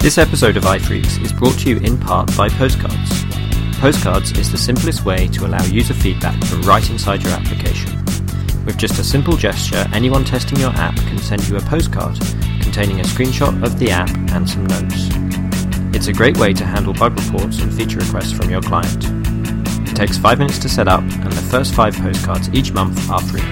This episode of iPhreaks is brought to you in part by Postcards. Postcards is the simplest way to allow user feedback from right inside your application. With just a simple gesture, anyone testing your app can send you a postcard containing a screenshot of the app and some notes. It's a great way to handle bug reports and feature requests from your client. It takes 5 minutes to set up, and the first 5 postcards each month are free.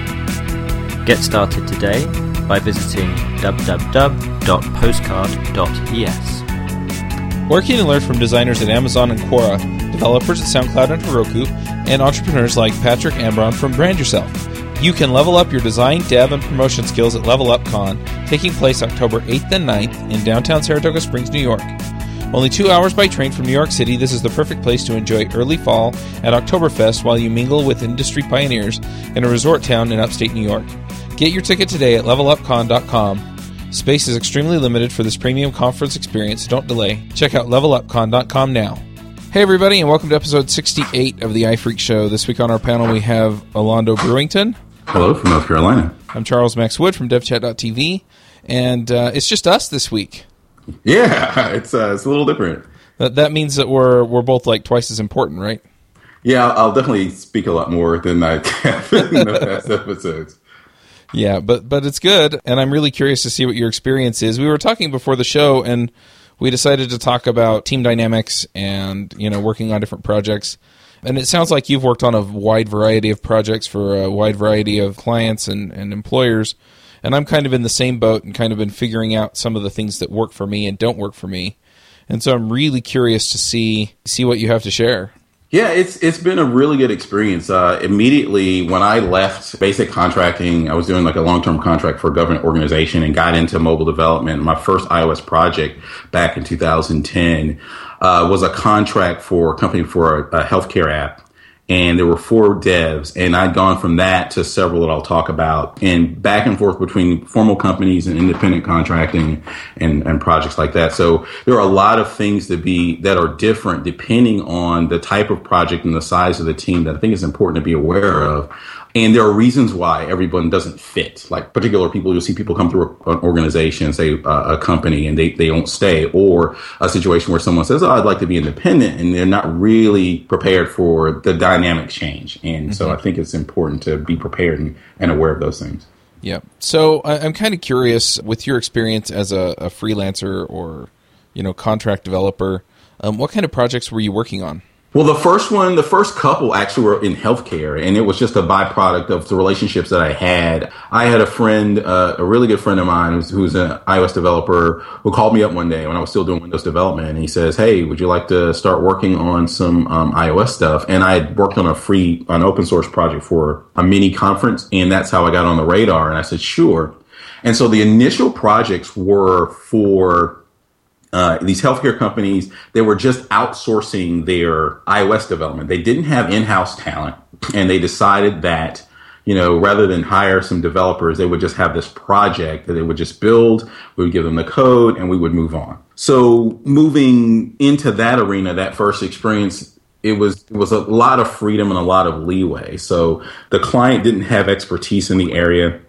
Get started today by visiting www.postcard.es. Working and learn from designers at Amazon and Quora, developers at SoundCloud and Heroku, and entrepreneurs like Patrick Ambron from Brand Yourself. You can level up your design, dev, and promotion skills at Level Up Con, taking place October 8th and 9th in downtown Saratoga Springs, New York. Only two hours by train from New York City, this is the perfect place to enjoy early fall at Oktoberfest while you mingle with industry pioneers in a resort town in upstate New York. Get your ticket today at levelupcon.com. Space is extremely limited for this premium conference experience, so don't delay. Check out levelupcon.com now. Hey, everybody, and welcome to episode 68 of the iPhreaks Show. This week on our panel, we have Alondo Brewington. Hello from North Carolina. I'm Charles Max Wood from DevChat.tv, and uh, it's just us this week. Yeah, it's uh, it's a little different. That, that means that we're we're both like twice as important, right? Yeah, I'll definitely speak a lot more than I have in the past episodes. Yeah, but but it's good, and I'm really curious to see what your experience is. We were talking before the show, and we decided to talk about team dynamics and you know working on different projects. And it sounds like you've worked on a wide variety of projects for a wide variety of clients and, and employers. And I'm kind of in the same boat and kind of been figuring out some of the things that work for me and don't work for me. And so I'm really curious to see see what you have to share. Yeah, it's it's been a really good experience. Uh, immediately when I left basic contracting, I was doing like a long term contract for a government organization and got into mobile development. My first iOS project back in 2010 uh, was a contract for a company for a, a healthcare app and there were four devs and i'd gone from that to several that i'll talk about and back and forth between formal companies and independent contracting and, and projects like that. So there are a lot of things to be that are different depending on the type of project and the size of the team that i think is important to be aware of and there are reasons why everyone doesn't fit. Like particular people, you'll see people come through an organization, say uh, a company, and they, they don't stay, or a situation where someone says, "Oh, I'd like to be independent," and they're not really prepared for the dynamic change. And mm-hmm. so I think it's important to be prepared and, and aware of those things. Yeah. So I'm kind of curious with your experience as a, a freelancer or you know contract developer, um, what kind of projects were you working on? Well, the first one, the first couple actually were in healthcare, and it was just a byproduct of the relationships that I had. I had a friend, uh, a really good friend of mine, who's, who's, an iOS developer, who called me up one day when I was still doing Windows development, and he says, "Hey, would you like to start working on some um, iOS stuff?" And I had worked on a free, an open source project for a mini conference, and that's how I got on the radar. And I said, "Sure." And so the initial projects were for uh, these healthcare companies, they were just outsourcing their iOS development. They didn't have in-house talent, and they decided that you know rather than hire some developers, they would just have this project that they would just build. We would give them the code, and we would move on. So moving into that arena, that first experience, it was it was a lot of freedom and a lot of leeway. So the client didn't have expertise in the area.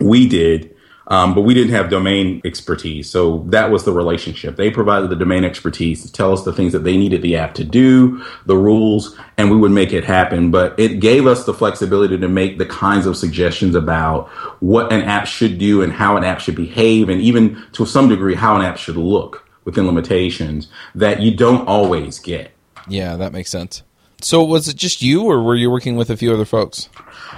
We did. Um, but we didn't have domain expertise. So that was the relationship. They provided the domain expertise to tell us the things that they needed the app to do, the rules, and we would make it happen. But it gave us the flexibility to make the kinds of suggestions about what an app should do and how an app should behave, and even to some degree, how an app should look within limitations that you don't always get. Yeah, that makes sense. So was it just you, or were you working with a few other folks?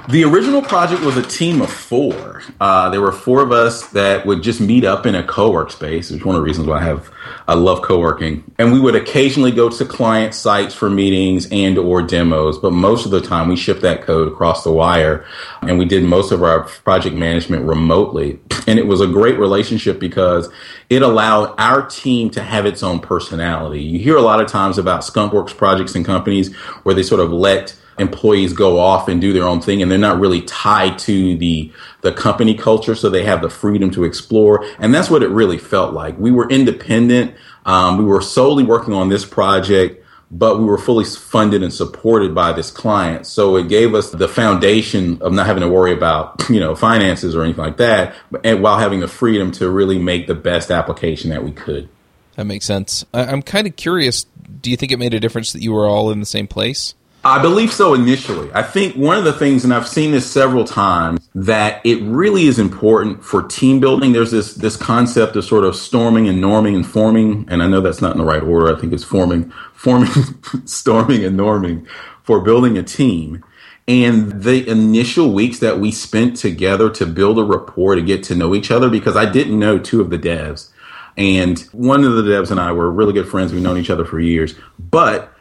The original project was a team of four. Uh, there were four of us that would just meet up in a co-work space, which is one of the reasons why I have I love co-working. And we would occasionally go to client sites for meetings and or demos, but most of the time we shipped that code across the wire and we did most of our project management remotely. And it was a great relationship because it allowed our team to have its own personality. You hear a lot of times about skunkworks projects and companies where they sort of let employees go off and do their own thing and they're not really tied to the the company culture so they have the freedom to explore and that's what it really felt like we were independent um, we were solely working on this project but we were fully funded and supported by this client so it gave us the foundation of not having to worry about you know finances or anything like that and while having the freedom to really make the best application that we could That makes sense. I'm kind of curious. Do you think it made a difference that you were all in the same place? I believe so initially. I think one of the things, and I've seen this several times, that it really is important for team building. There's this this concept of sort of storming and norming and forming, and I know that's not in the right order. I think it's forming, forming, storming and norming for building a team. And the initial weeks that we spent together to build a rapport to get to know each other, because I didn't know two of the devs. And one of the devs and I were really good friends. We've known each other for years. But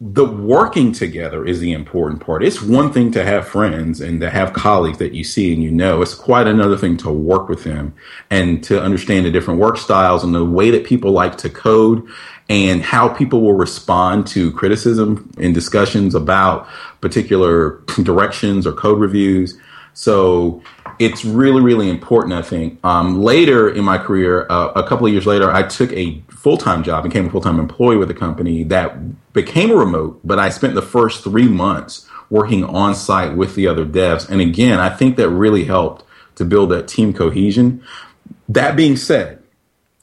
the working together is the important part. It's one thing to have friends and to have colleagues that you see and you know. It's quite another thing to work with them and to understand the different work styles and the way that people like to code and how people will respond to criticism in discussions about particular directions or code reviews. So it's really, really important, I think. Um, later in my career, uh, a couple of years later, I took a full time job, became a full time employee with a company that became a remote, but I spent the first three months working on site with the other devs. And again, I think that really helped to build that team cohesion. That being said,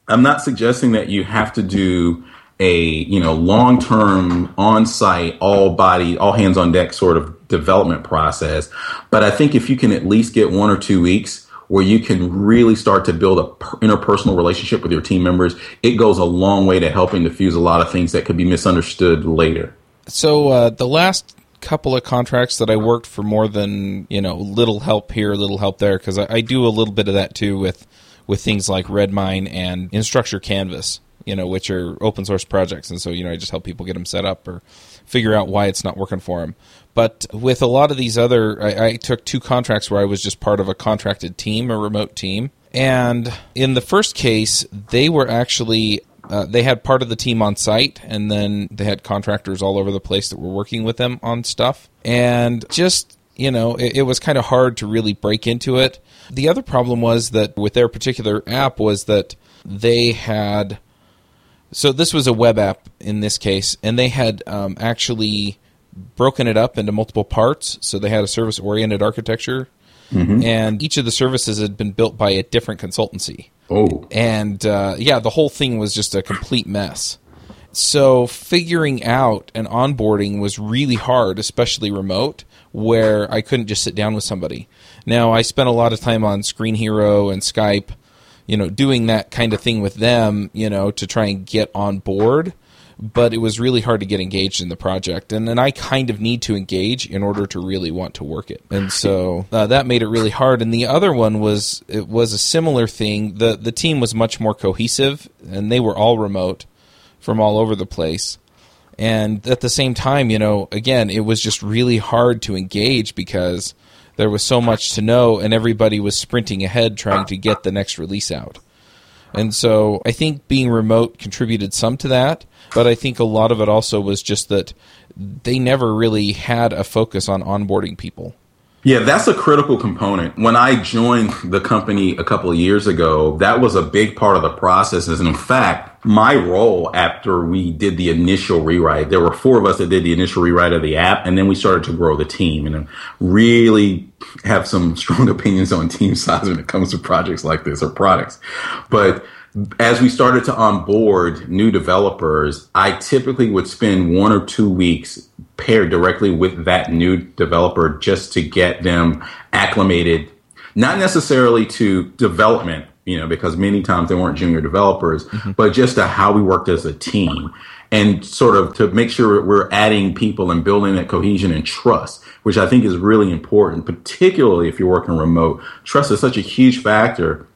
I'm not suggesting that you have to do a you know long term on site all body all hands on deck sort of development process but i think if you can at least get one or two weeks where you can really start to build a interpersonal relationship with your team members it goes a long way to helping diffuse a lot of things that could be misunderstood later so uh, the last couple of contracts that i worked for more than you know little help here little help there because I, I do a little bit of that too with with things like redmine and instructure canvas you know, which are open source projects. And so, you know, I just help people get them set up or figure out why it's not working for them. But with a lot of these other, I, I took two contracts where I was just part of a contracted team, a remote team. And in the first case, they were actually uh, they had part of the team on site, and then they had contractors all over the place that were working with them on stuff. And just you know, it, it was kind of hard to really break into it. The other problem was that with their particular app was that they had so this was a web app in this case, and they had um, actually broken it up into multiple parts. So they had a service oriented architecture, mm-hmm. and each of the services had been built by a different consultancy. Oh, and uh, yeah, the whole thing was just a complete mess. So figuring out and onboarding was really hard, especially remote, where I couldn't just sit down with somebody. Now I spent a lot of time on Screenhero and Skype you know, doing that kind of thing with them, you know, to try and get on board. But it was really hard to get engaged in the project, and then I kind of need to engage in order to really want to work it, and so uh, that made it really hard. And the other one was it was a similar thing. the The team was much more cohesive, and they were all remote from all over the place. And at the same time, you know, again, it was just really hard to engage because there was so much to know, and everybody was sprinting ahead trying to get the next release out. And so I think being remote contributed some to that, but I think a lot of it also was just that they never really had a focus on onboarding people. Yeah, that's a critical component. When I joined the company a couple of years ago, that was a big part of the process. And in fact, my role after we did the initial rewrite, there were four of us that did the initial rewrite of the app, and then we started to grow the team and really have some strong opinions on team size when it comes to projects like this or products. But as we started to onboard new developers, I typically would spend one or two weeks paired directly with that new developer just to get them acclimated, not necessarily to development, you know, because many times they weren't junior developers, mm-hmm. but just to how we worked as a team and sort of to make sure we're adding people and building that cohesion and trust, which I think is really important, particularly if you're working remote. Trust is such a huge factor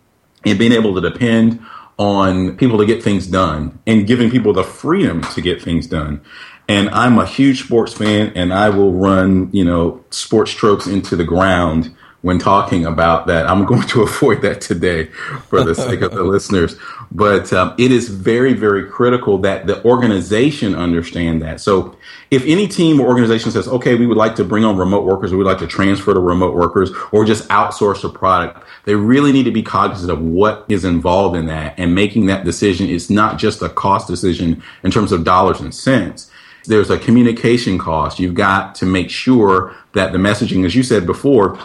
in being able to depend on people to get things done and giving people the freedom to get things done. And I'm a huge sports fan and I will run, you know, sports tropes into the ground when talking about that. I'm going to avoid that today for the sake of the listeners. But um, it is very, very critical that the organization understand that. So if any team or organization says, okay, we would like to bring on remote workers, or we'd like to transfer to remote workers, or just outsource a product, they really need to be cognizant of what is involved in that and making that decision It's not just a cost decision in terms of dollars and cents. There's a communication cost. You've got to make sure that the messaging, as you said before,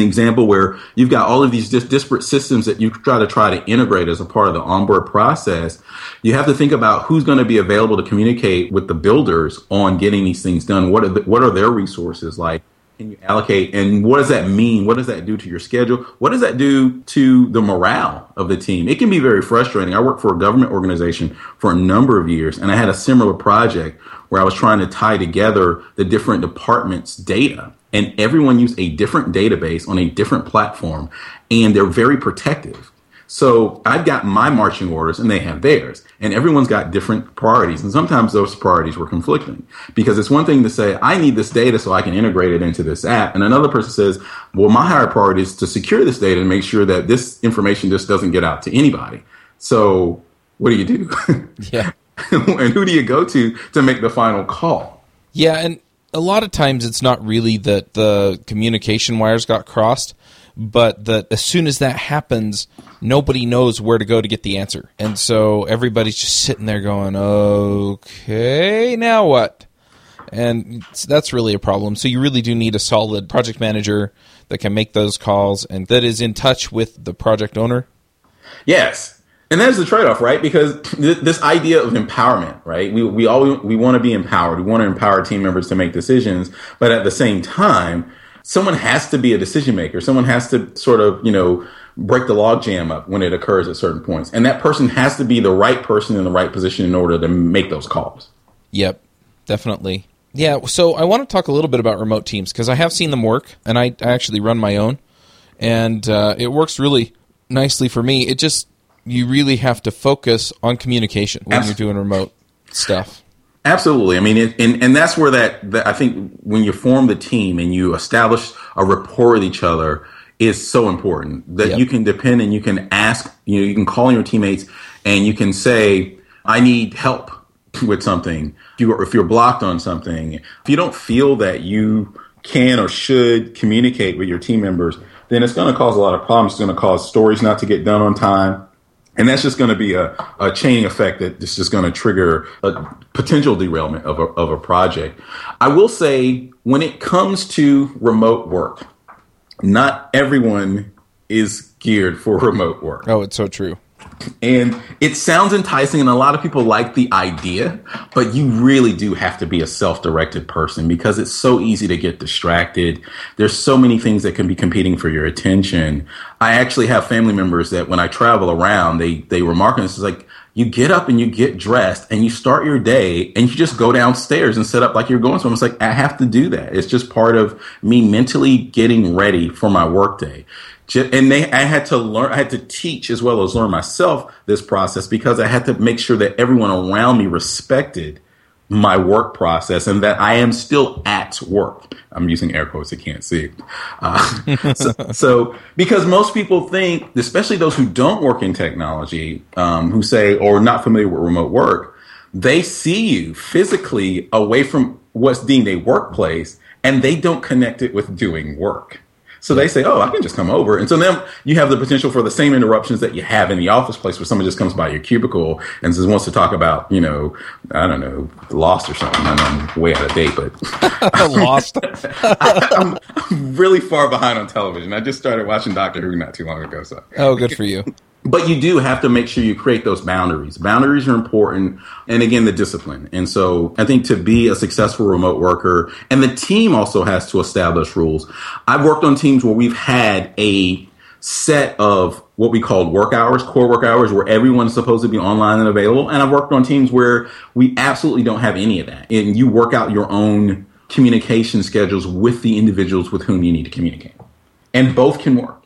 an example where you've got all of these dis- disparate systems that you try to try to integrate as a part of the onboard process. You have to think about who's going to be available to communicate with the builders on getting these things done. What are the, what are their resources like? Can you allocate and what does that mean? What does that do to your schedule? What does that do to the morale of the team? It can be very frustrating. I worked for a government organization for a number of years and i had a similar project where i was trying to tie together the different departments data and everyone used a different database on a different platform and they're very protective so I've got my marching orders and they have theirs. And everyone's got different priorities. And sometimes those priorities were conflicting because it's one thing to say, I need this data so I can integrate it into this app. And another person says, well, my higher priority is to secure this data and make sure that this information just doesn't get out to anybody. So what do you do? Yeah. and who do you go to to make the final call? Yeah. And a lot of times it's not really that the communication wires got crossed, but that as soon as that happens, nobody knows where to go to get the answer. And so everybody's just sitting there going, okay, now what? And that's really a problem. So you really do need a solid project manager that can make those calls and that is in touch with the project owner. Yes. And that's the trade-off, right? Because th- this idea of empowerment, right? We we all we want to be empowered. We want to empower team members to make decisions, but at the same time, someone has to be a decision maker. Someone has to sort of, you know, break the logjam up when it occurs at certain points. And that person has to be the right person in the right position in order to make those calls. Yep, definitely. Yeah, so I want to talk a little bit about remote teams because I have seen them work, and I, I actually run my own, and uh, it works really nicely for me. It just you really have to focus on communication when you're doing remote stuff. Absolutely. I mean, it, and and that's where that, that I think when you form the team and you establish a rapport with each other is so important that Yep. you can depend and you can ask. You know, you can call on your teammates and you can say, "I need help with something." If you if you're blocked on something, if you don't feel that you can or should communicate with your team members, then it's going to cause a lot of problems. It's going to cause stories not to get done on time. And that's just going to be a, a chain effect that is just going to trigger a potential derailment of a, of a project. I will say, when it comes to remote work, not everyone is geared for remote work. Oh, it's so true. And it sounds enticing, and a lot of people like the idea, but you really do have to be a self directed person because it's so easy to get distracted. There's so many things that can be competing for your attention. I actually have family members that when I travel around, they, they remark on this is like, you get up and you get dressed and you start your day and you just go downstairs and set up like you're going somewhere. It's like, I have to do that. It's just part of me mentally getting ready for my workday. And they, I had to learn, I had to teach as well as learn myself this process because I had to make sure that everyone around me respected my work process and that I am still at work. I'm using air quotes, I can't see. Uh, so, so, because most people think, especially those who don't work in technology, um, who say, or not familiar with remote work, they see you physically away from what's deemed a workplace and they don't connect it with doing work. So they say, "Oh, I can just come over," and so then you have the potential for the same interruptions that you have in the office place, where someone just comes by your cubicle and just wants to talk about, you know, I don't know, Lost or something. I know I'm way out of date, but Lost. I'm really far behind on television. I just started watching Doctor Who not too long ago, so oh, good for you. But you do have to make sure you create those boundaries. Boundaries are important. And again, the discipline. And so I think to be a successful remote worker and the team also has to establish rules. I've worked on teams where we've had a set of what we called work hours, core work hours, where everyone's supposed to be online and available. And I've worked on teams where we absolutely don't have any of that. And you work out your own communication schedules with the individuals with whom you need to communicate. And both can work.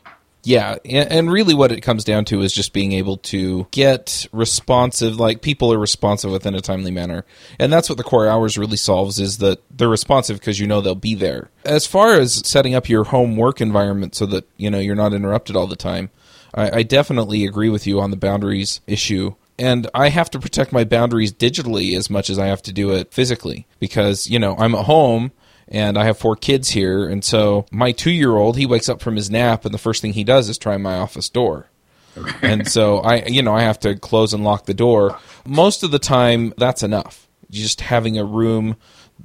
Yeah, and really what it comes down to is just being able to get responsive, like people are responsive within a timely manner. And that's what the core hours really solves is that they're responsive because you know they'll be there. As far as setting up your home work environment so that, you know, you're not interrupted all the time, I, I definitely agree with you on the boundaries issue. And I have to protect my boundaries digitally as much as I have to do it physically because, you know, I'm at home and I have four kids here. And so my two year old, he wakes up from his nap, and the first thing he does is try my office door. and so I, you know, I have to close and lock the door. Most of the time, that's enough. Just having a room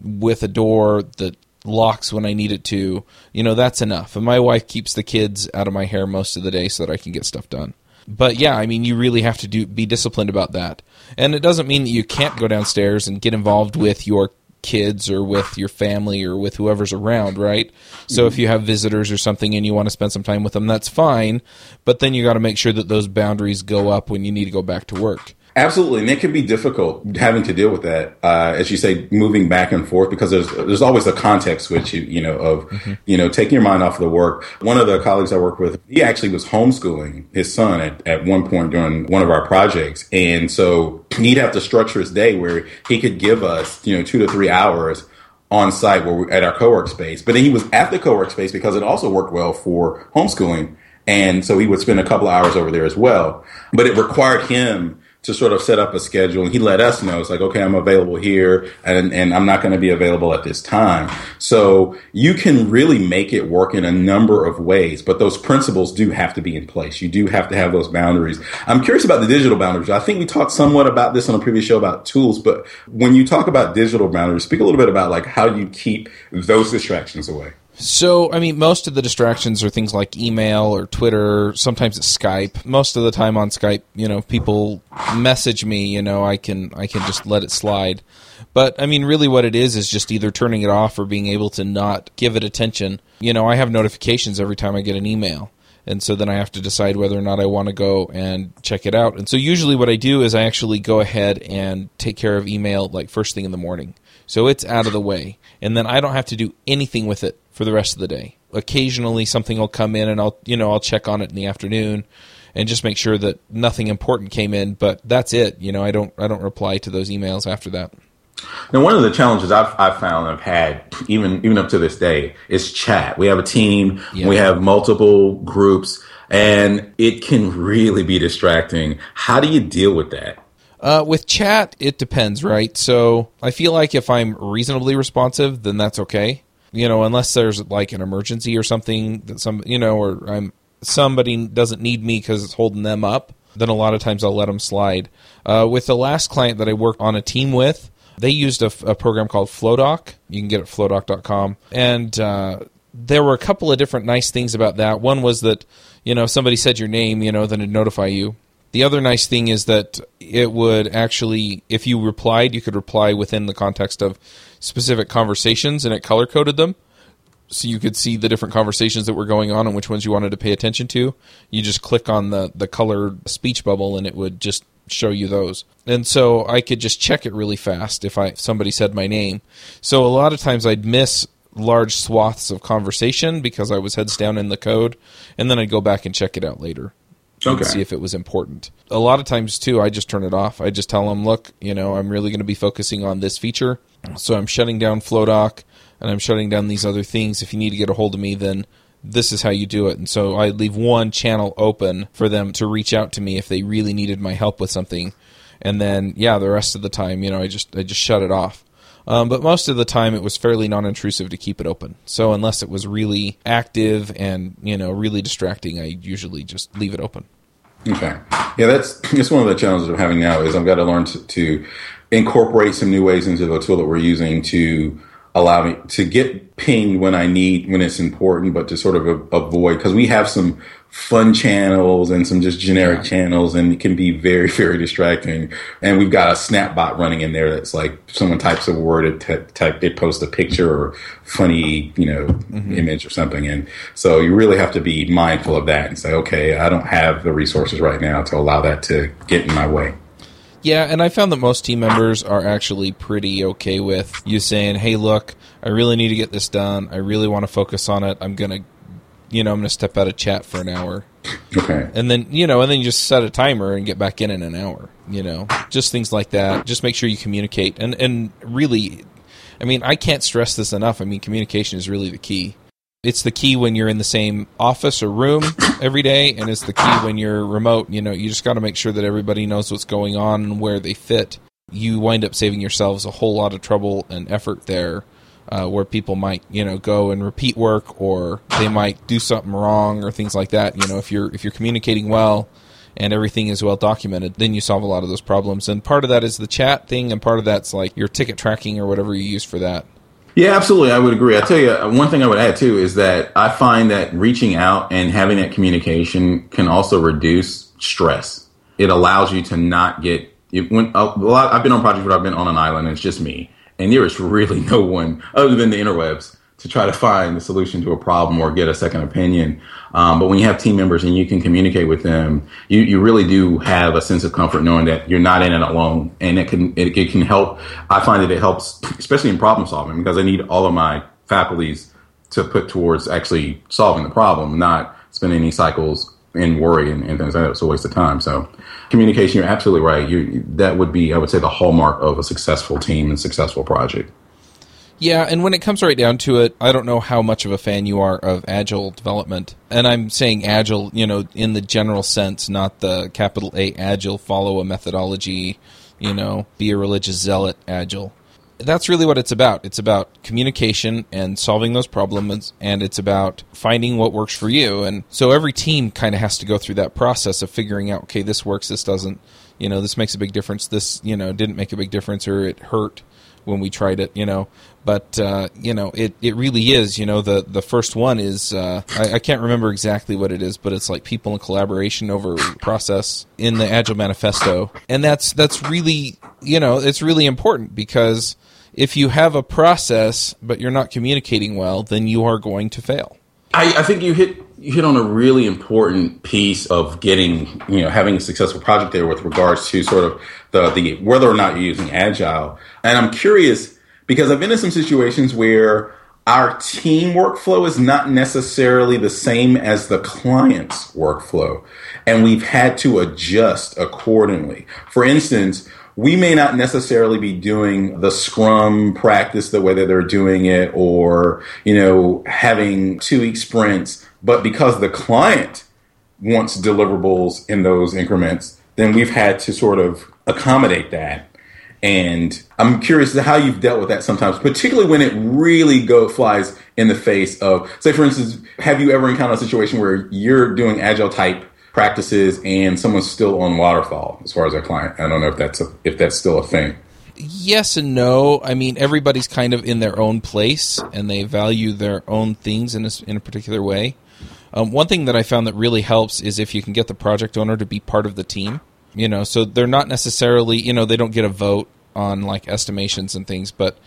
with a door that locks when I need it to. You know, that's enough. And my wife keeps the kids out of my hair most of the day so that I can get stuff done. But yeah, I mean, you really have to do be disciplined about that. And it doesn't mean that you can't go downstairs and get involved with your kids or with your family or with whoever's around, right? So if you have visitors or something and you want to spend some time with them, that's fine. But then you got to make sure that those boundaries go up when you need to go back to work. Absolutely, and it can be difficult having to deal with that, uh, as you say, moving back and forth because there's there's always a context switch, you, you know, of mm-hmm. you know taking your mind off of the work. One of the colleagues I work with, he actually was homeschooling his son at, at one point during one of our projects, and so he'd have to structure his day where he could give us you know two to three hours on site where we, at our co-work space, but then he was at the co-work space because it also worked well for homeschooling, and so he would spend a couple of hours over there as well. But it required him to sort of set up a schedule. And he let us know it's like, okay, I'm available here and, and I'm not going to be available at this time. So you can really make it work in a number of ways, but those principles do have to be in place. You do have to have those boundaries. I'm curious about the digital boundaries. I think we talked somewhat about this on a previous show about tools, but when you talk about digital boundaries, speak a little bit about like how you keep those distractions away. So, I mean, most of the distractions are things like email or Twitter. Sometimes it's Skype. Most of the time on Skype, you know, people message me. You know, I can I can just let it slide. But I mean, really, what it is is just either turning it off or being able to not give it attention. You know, I have notifications every time I get an email. And so then I have to decide whether or not I want to go and check it out. And so usually what I do is I actually go ahead and take care of email like first thing in the morning. So it's out of the way. And then I don't have to do anything with it for the rest of the day. Occasionally something will come in and I'll you know I'll check on it in the afternoon and just make sure that nothing important came in, but that's it. You know, I don't I don't reply to those emails after that. Now, one of the challenges I've, I've found I've had even even up to this day is chat. We have a team, yeah. we have multiple groups, and it can really be distracting. How do you deal with that? Uh, with chat, it depends, right? So I feel like if I'm reasonably responsive, then that's okay you know, unless there's like an emergency or something that some, you know, or I'm somebody doesn't need me because it's holding them up, then a lot of times I'll let them slide. Uh, with the last client that I worked on a team with, they used a, a program called Flowdock. You can get it at flowdock.com. And uh, there were a couple of different nice things about that. One was that, you know, if somebody said your name, you know, then it'd notify you. The other nice thing is that it would actually, if you replied, you could reply within the context of specific conversations and it color coded them. So you could see the different conversations that were going on and which ones you wanted to pay attention to. You just click on the, the colored speech bubble and it would just show you those. And so I could just check it really fast if I if somebody said my name. So a lot of times I'd miss large swaths of conversation because I was heads down in the code and then I'd go back and check it out later okay. and see if it was important. A lot of times too, I just turn it off. I just tell them, look, you know, I'm really going to be focusing on this feature, so I'm shutting down Flowdock and I'm shutting down these other things. If you need to get a hold of me, then this is how you do it. And so I leave one channel open for them to reach out to me if they really needed my help with something. And then, yeah, the rest of the time, you know, I just I just shut it off. Um, but most of the time, it was fairly non-intrusive to keep it open. So unless it was really active and you know really distracting, I usually just leave it open. Okay, yeah, that's that's one of the challenges I'm having now is I've got to learn to, to incorporate some new ways into the tool that we're using to allow me to get pinged when I need when it's important, but to sort of avoid because we have some fun channels and some just generic yeah. channels and it can be very very distracting and we've got a snapbot running in there that's like someone types a word it, type, it posts a picture or funny you know mm-hmm. image or something and so you really have to be mindful of that and say okay i don't have the resources right now to allow that to get in my way yeah, and I found that most team members are actually pretty okay with you saying, "Hey, look, I really need to get this done. I really want to focus on it. I'm gonna you know, I'm going to step out of chat for an hour. Okay. And then, you know, and then you just set a timer and get back in in an hour, you know, just things like that. Just make sure you communicate. And, and really, I mean, I can't stress this enough. I mean, communication is really the key. It's the key when you're in the same office or room every day, and it's the key when you're remote. You know, you just got to make sure that everybody knows what's going on and where they fit. You wind up saving yourselves a whole lot of trouble and effort there uh, where people might you know go and repeat work or they might do something wrong or things like that. You know, if you're if you're communicating well and everything is well documented, then you solve a lot of those problems. And part of that is the chat thing, and part of that's like your ticket tracking or whatever you use for that. Yeah, absolutely. I would agree. I tell you, uh, one thing I would add too is that I find that reaching out and having that communication can also reduce stress. It allows you to not get it, when a lot. I've been on projects where I've been on an island and it's just me, and there is really no one other than the interwebs to try to find the solution to a problem or get a second opinion. Um, but when you have team members and you can communicate with them, you, you really do have a sense of comfort knowing that you're not in it alone, and it can it, it can help. I find that it helps, especially in problem solving, because I need all of my faculties to put towards actually solving the problem, not spending any cycles in worry and, and things like that. It's a waste of time. So communication, you're absolutely right. You, that would be, I would say, the hallmark of a successful team and successful project. Yeah, and when it comes right down to it, I don't know how much of a fan you are of agile development. And I'm saying agile, you know, in the general sense, not the capital A agile, follow a methodology, you know, be a religious zealot agile. That's really what it's about. It's about communication and solving those problems, and it's about finding what works for you. And so every team kind of has to go through that process of figuring out, okay, this works, this doesn't, you know, this makes a big difference, this, you know, didn't make a big difference, or it hurt when we tried it, you know. But uh, you know, it, it really is. You know, the the first one is uh, I, I, can't remember exactly what it is, but it's like people in collaboration over process in the Agile Manifesto, and that's that's really you know it's really important because if you have a process but you're not communicating well, then you are going to fail. I, I think you hit you hit on a really important piece of getting you know having a successful project there with regards to sort of the the whether or not you're using agile. And I'm curious because I've been in some situations where our team workflow is not necessarily the same as the client's workflow, and we've had to adjust accordingly. For instance, we may not necessarily be doing the scrum practice the way that they're doing it or you know having two week sprints but because the client wants deliverables in those increments then we've had to sort of accommodate that. And i'm curious how you've dealt with that sometimes particularly when it really go flies in the face of say for instance have you ever encountered a situation where you're doing agile type practices and someone's still on waterfall as far as a client. I don't know if that's a, if that's still a thing. Yes and no. I mean, everybody's kind of in their own place and they value their own things in a, in a particular way. Um, one thing that I found that really helps is if you can get the project owner to be part of the team. You know, so they're not necessarily, you know, they don't get a vote on like estimations and things, but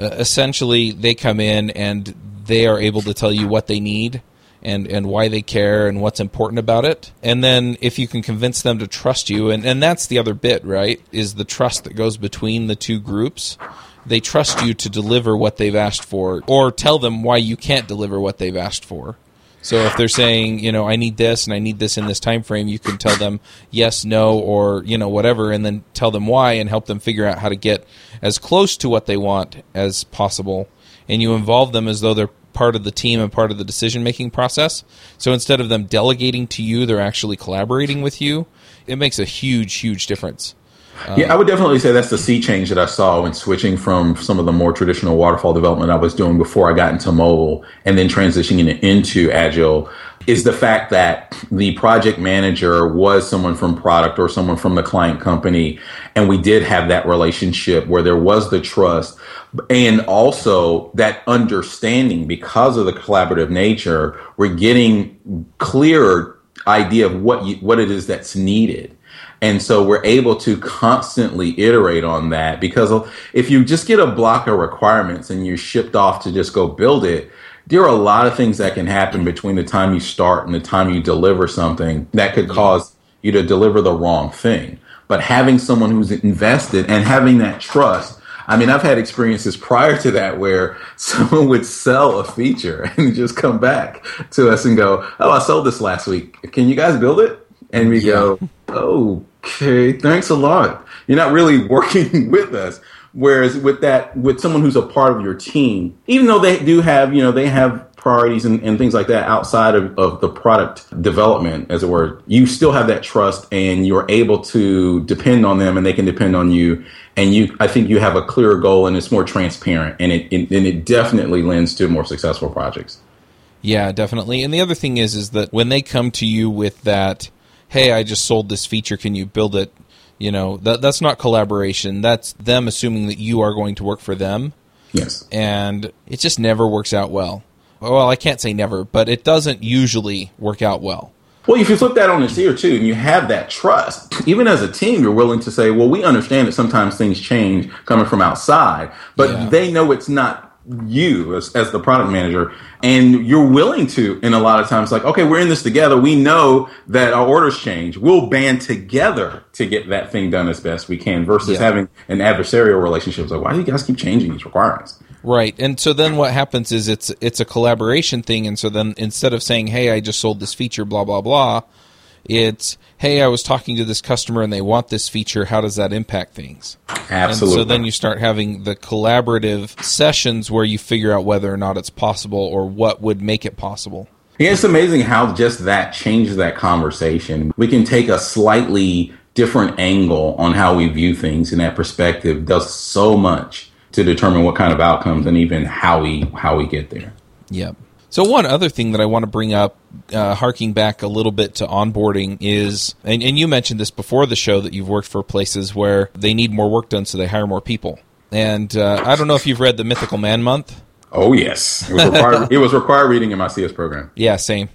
uh, essentially they come in and they are able to tell you what they need and, and why they care and what's important about it. And then if you can convince them to trust you, and, and that's the other bit, right? Is the trust that goes between the two groups. They trust you to deliver what they've asked for, or tell them why you can't deliver what they've asked for. So if they're saying, you know, I need this and I need this in this time frame, you can tell them yes, no, or you know, whatever, and then tell them why and help them figure out how to get as close to what they want as possible. And you involve them as though they're part of the team and part of the decision making process. So instead of them delegating to you, they're actually collaborating with you. It makes a huge, huge difference. Um, yeah, I would definitely say that's the sea change that I saw when switching from some of the more traditional waterfall development I was doing before I got into mobile and then transitioning into agile is the fact that the project manager was someone from product or someone from the client company. And we did have that relationship where there was the trust and also that understanding because of the collaborative nature. We're getting clearer idea of what you, what it is that's needed. And so we're able to constantly iterate on that because if you just get a block of requirements and you're shipped off to just go build it, there are a lot of things that can happen between the time you start and the time you deliver something that could cause you to deliver the wrong thing. But having someone who's invested and having that trust, I mean, I've had experiences prior to that where someone would sell a feature and just come back to us and go, Oh, I sold this last week. Can you guys build it? And we yeah. go, Okay, thanks a lot. You're not really working with us. Whereas with that, with someone who's a part of your team, even though they do have, you know, they have priorities and, and things like that outside of, of the product development, as it were, you still have that trust and you're able to depend on them and they can depend on you. And you, I think you have a clearer goal and it's more transparent and it, and it definitely lends to more successful projects. Yeah, definitely. And the other thing is, is that when they come to you with that, hey, I just sold this feature, can you build it? You know, that that's not collaboration. That's them assuming that you are going to work for them. Yes. And it just never works out well. Well, I can't say never, but it doesn't usually work out well. Well, if you flip that on its ear too, and you have that trust, even as a team, you're willing to say, "Well, we understand that sometimes things change coming from outside, but Yeah. they know it's not you as, as the product manager, and you're willing to." In a lot of times, like, "Okay, we're in this together. We know that our orders change. We'll band together to get that thing done as best we can." Versus Yeah. having an adversarial relationship, It's like, "Why do you guys keep changing these requirements?" Right. And so then what happens is it's it's a collaboration thing and so then instead of saying, "Hey, I just sold this feature blah blah blah," it's, "Hey, I was talking to this customer and they want this feature. How does that impact things?" Absolutely. And so then you start having the collaborative sessions where you figure out whether or not it's possible or what would make it possible. Yeah, it's amazing how just that changes that conversation. We can take a slightly different angle on how we view things, and that perspective does so much to determine what kind of outcomes and even how we how we get there. Yep. So one other thing that I want to bring up, uh, harking back a little bit to onboarding, is and, and you mentioned this before the show that you've worked for places where they need more work done, so they hire more people. And uh, I don't know if you've read the Mythical Man Month. Oh yes, it was required. it was required reading in my CS program. Yeah, same.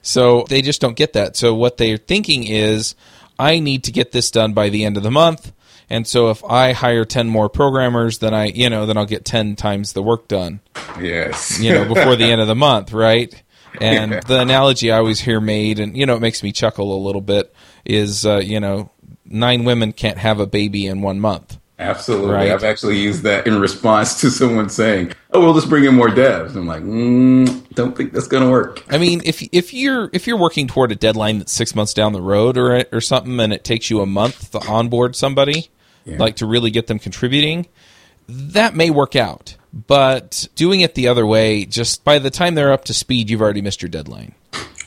So they just don't get that. So what they're thinking is, I need to get this done by the end of the month. And so if I hire 10 more programmers, then I, you know, then I'll get 10 times the work done, Yes, you know, before the end of the month, right? And Yeah. the analogy I always hear made, and, you know, it makes me chuckle a little bit, is, uh, you know, nine women can't have a baby in one month. absolutely. Right. I've actually used that in response to someone saying, "Oh, we'll just bring in more devs." I'm like, mm, don't think that's going to work. I mean, if if you're if you're working toward a deadline that's six months down the road or or something, and it takes you a month to onboard somebody, Yeah. like to really get them contributing, that may work out. But doing it the other way, just by the time they're up to speed, you've already missed your deadline.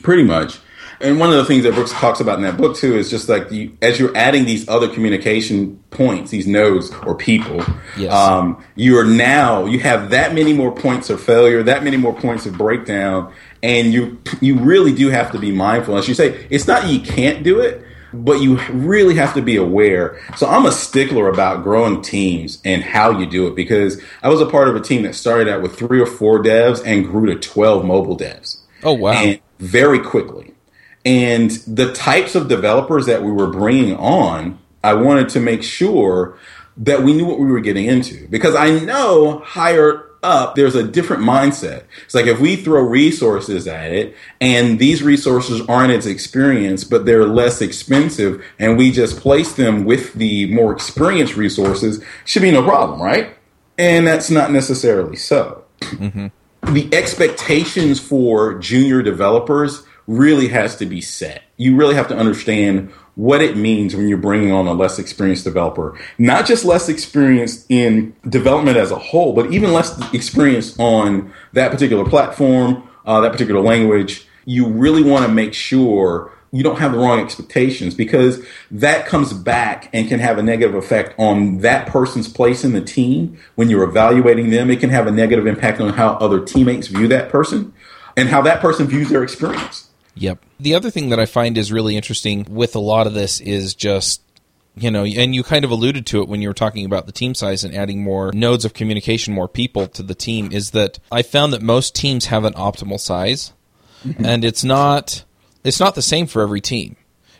Pretty much. And one of the things that Brooks talks about in that book too is just like you, as you're adding these other communication points, these nodes or people, Yes. um, you are now you have that many more points of failure, that many more points of breakdown, and you you really do have to be mindful. As you say, it's not you can't do it, but you really have to be aware. So I'm a stickler about growing teams and how you do it because I was a part of a team that started out with three or four devs and grew to 12 mobile devs Oh wow! and very quickly. And the types of developers that we were bringing on, I wanted to make sure that we knew what we were getting into because I know higher up there's a different mindset. It's like if we throw resources at it and these resources aren't as experienced but they're less expensive and we just place them with the more experienced resources should be no problem, right? And that's not necessarily so Mm-hmm. the expectations for junior developers really has to be set. You really have to understand what it means when you're bringing on a less experienced developer. Not just less experienced in development as a whole, but even less experienced on that particular platform, uh, that particular language. You really want to make sure you don't have the wrong expectations because that comes back and can have a negative effect on that person's place in the team when you're evaluating them. It can have a negative impact on how other teammates view that person and how that person views their experience. Yep. The other thing that I find is really interesting with a lot of this is just you know, and you kind of alluded to it when you were talking about the team size and adding more nodes of communication, more people to the team, is that I found that most teams have an optimal size, and it's not it's not the same for every team.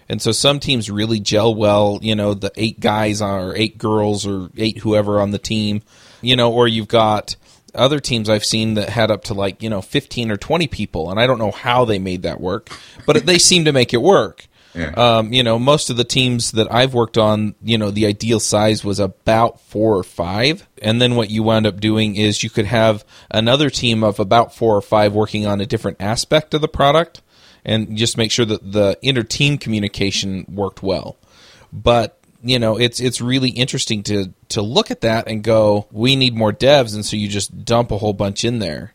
And so some teams really gel well, you know, the eight guys or eight girls or eight whoever on the team, you know, or you've got other teams I've seen that had up to like, you know, 15 or 20 people. And I don't know how they made that work, but they seem to make it work. Yeah. Um, you know, most of the teams that I've worked on, you know, the ideal size was about four or five. And then what you wound up doing is you could have another team of about four or five working on a different aspect of the product and just make sure that the inter team communication worked well. But you know, it's it's really interesting to to look at that and go, we need more devs, and so you just dump a whole bunch in there.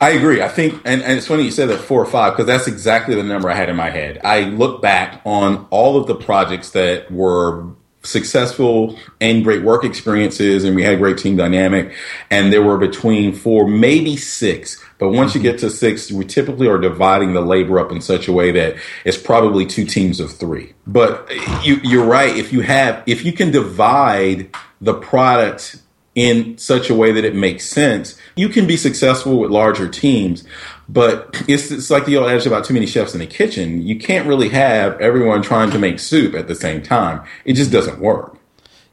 I agree. I think, and, and it's funny you said that four or five because that's exactly the number I had in my head. I look back on all of the projects that were successful and great work experiences, and we had great team dynamic, and there were between four, maybe six. But once you mm-hmm. get to six, we typically are dividing the labor up in such a way that it's probably two teams of three. But you, you're right. If you have, if you can divide the product in such a way that it makes sense, you can be successful with larger teams. But it's, it's like the old adage about too many chefs in the kitchen. You can't really have everyone trying to make soup at the same time. It just doesn't work.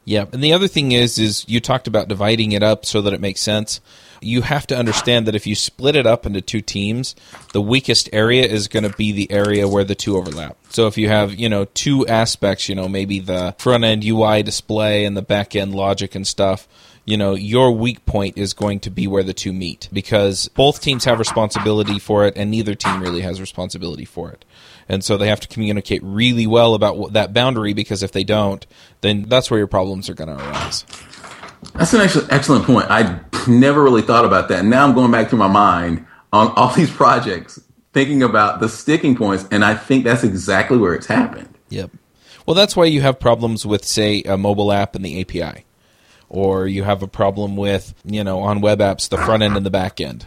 Yeah, and the other thing is, is you talked about dividing it up so that it makes sense. You have to understand that if you split it up into two teams, the weakest area is going to be the area where the two overlap. So if you have, you know, two aspects, you know, maybe the front end UI display and the back end logic and stuff, you know, your weak point is going to be where the two meet because both teams have responsibility for it and neither team really has responsibility for it. And so they have to communicate really well about that boundary because if they don't, then that's where your problems are going to arise. That's an excellent, excellent point. I never really thought about that. Now I'm going back through my mind on all these projects, thinking about the sticking points, and I think that's exactly where it's happened. Yep. Well, that's why you have problems with, say, a mobile app and the API or you have a problem with, you know, on web apps, the front end and the back end.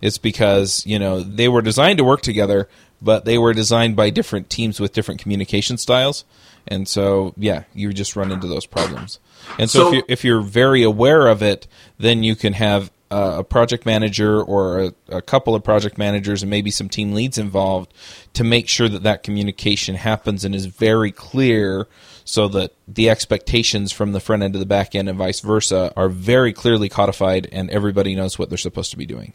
It's because, you know, they were designed to work together, but they were designed by different teams with different communication styles. And so, yeah, you just run into those problems. And so, so if, you're, if you're very aware of it, then you can have a project manager or a, a, couple of project managers and maybe some team leads involved to make sure that that communication happens and is very clear so that the expectations from the front end to the back end and vice versa are very clearly codified and everybody knows what they're supposed to be doing.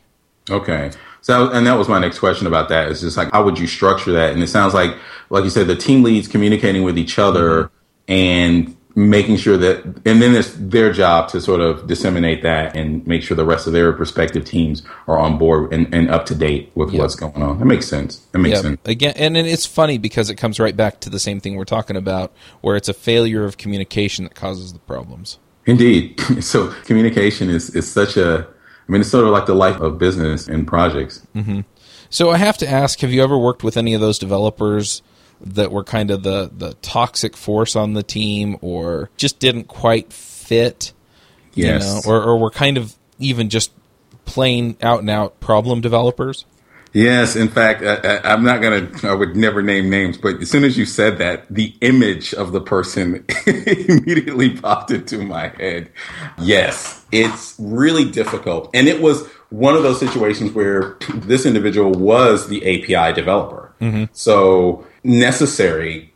Okay. So, and that was my next question about that. Is just like, how would you structure that? And it sounds like, like you said, the team leads communicating with each other mm-hmm. and making sure that, and then it's their job to sort of disseminate that and make sure the rest of their respective teams are on board and, and up to date with yep. what's going on. That makes sense. That makes yep. sense. Again, and it's funny because it comes right back to the same thing we're talking about, where it's a failure of communication that causes the problems. Indeed. So communication is, is such a, I mean, it's sort of like the life of business and projects. Mm-hmm. So I have to ask, have you ever worked with any of those developers that were kind of the the toxic force on the team or just didn't quite fit. Yes. You know, or, or were kind of even just plain out and out problem developers. Yes, in fact, I, am not gonna. I would never name names, but as soon as you said that, the image of the person immediately popped into my head. Yes, it's really difficult, and it was one of those situations where this individual was the API developer. Mm-hmm. So necessary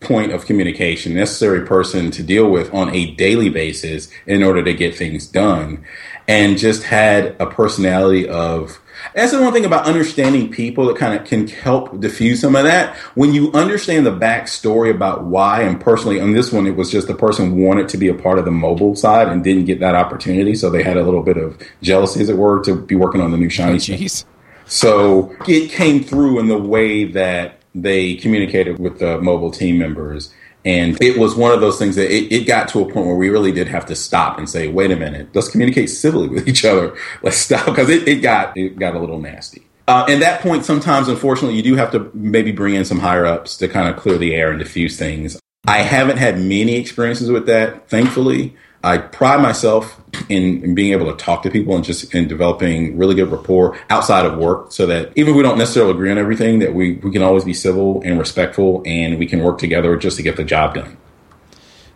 point of communication, necessary person to deal with on a daily basis in order to get things done. And just had a personality of, that's the one thing about understanding people that kind of can help diffuse some of that. When you understand the backstory about why, and personally on this one, it was just the person wanted to be a part of the mobile side and didn't get that opportunity. So they had a little bit of jealousy, as it were, to be working on the new shiny. Oh, so it came through in the way that they communicated with the mobile team members. And it was one of those things that it, it, got to a point where we really did have to stop and say, wait a minute, let's communicate civilly with each other. Let's stop because it, it got it got a little nasty. Uh, and that point, sometimes, unfortunately, you do have to maybe bring in some higher ups to kind of clear the air and diffuse things. I haven't had many experiences with that, thankfully. I pride myself in, in, being able to talk to people and just in developing really good rapport outside of work so that even if we don't necessarily agree on everything, that we, we can always be civil and respectful and we can work together just to get the job done.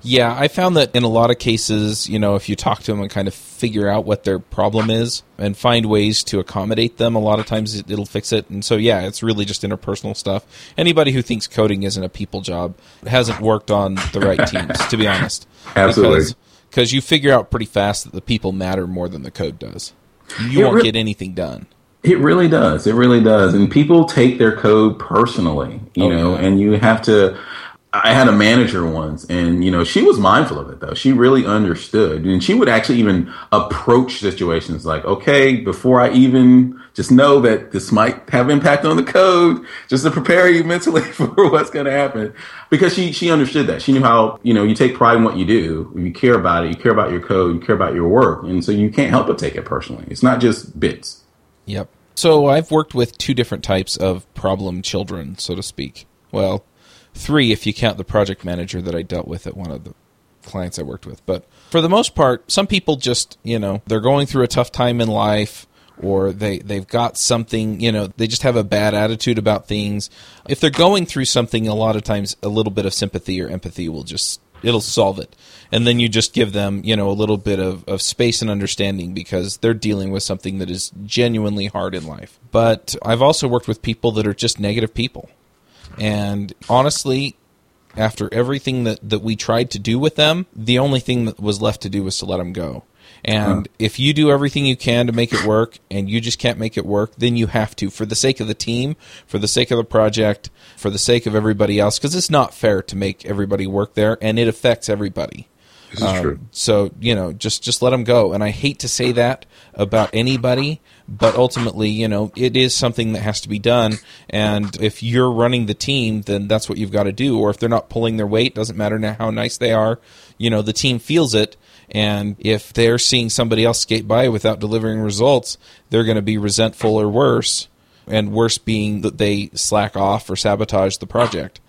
Yeah, I found that in a lot of cases, you know, if you talk to them and kind of figure out what their problem is and find ways to accommodate them, a lot of times it, will fix it. And so, yeah, it's really just interpersonal stuff. Anybody who thinks coding isn't a people job hasn't worked on the right teams, to be honest. Absolutely. Because because you figure out pretty fast that the people matter more than the code does. You it won't re- get anything done. It really does. It really does. And people take their code personally, you oh, know, yeah. and you have to I had a manager once, and you know she was mindful of it though. She really understood, and she would actually even approach situations like, "Okay, before I even just know that this might have impact on the code, just to prepare you mentally for what's going to happen." Because she she understood that. She knew how you know you take pride in what you do. You care about it. You care about your code. You care about your work, and so you can't help but take it personally. It's not just bits. Yep. So I've worked with two different types of problem children, so to speak. Well three if you count the project manager that I dealt with at one of the clients I worked with. But for the most part, some people just, you know, they're going through a tough time in life or they they've got something, you know, they just have a bad attitude about things. If they're going through something a lot of times a little bit of sympathy or empathy will just it'll solve it. And then you just give them, you know, a little bit of, of space and understanding because they're dealing with something that is genuinely hard in life. But I've also worked with people that are just negative people. And honestly, after everything that, that we tried to do with them, the only thing that was left to do was to let them go. And huh. if you do everything you can to make it work and you just can't make it work, then you have to for the sake of the team, for the sake of the project, for the sake of everybody else, because it's not fair to make everybody work there and it affects everybody. This is um, true. So you know, just just let them go. And I hate to say that about anybody, but ultimately, you know, it is something that has to be done. And if you're running the team, then that's what you've got to do. Or if they're not pulling their weight, doesn't matter how nice they are. You know, the team feels it, and if they're seeing somebody else skate by without delivering results, they're going to be resentful or worse. And worse being that they slack off or sabotage the project.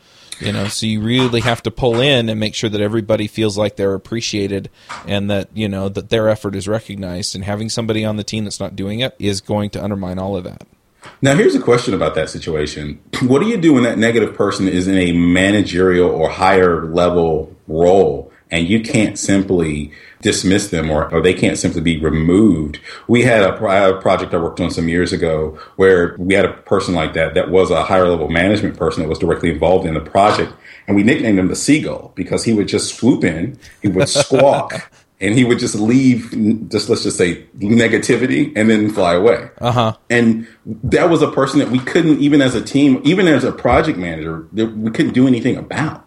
You know, so you really have to pull in and make sure that everybody feels like they're appreciated and that, you know, that their effort is recognized. And having somebody on the team that's not doing it is going to undermine all of that. Now, here's a question about that situation. What do you do when that negative person is in a managerial or higher level role and you can't simply dismiss them or, or they can't simply be removed. We had a, a, project I worked on some years ago where we had a person like that that was a higher level management person that was directly involved in the project. And we nicknamed him the Seagull because he would just swoop in, he would squawk. and he would just leave, just let's just say negativity, and then fly away. Uh-huh. And that was a person that we couldn't, even as a team, even as a project manager, we couldn't do anything about.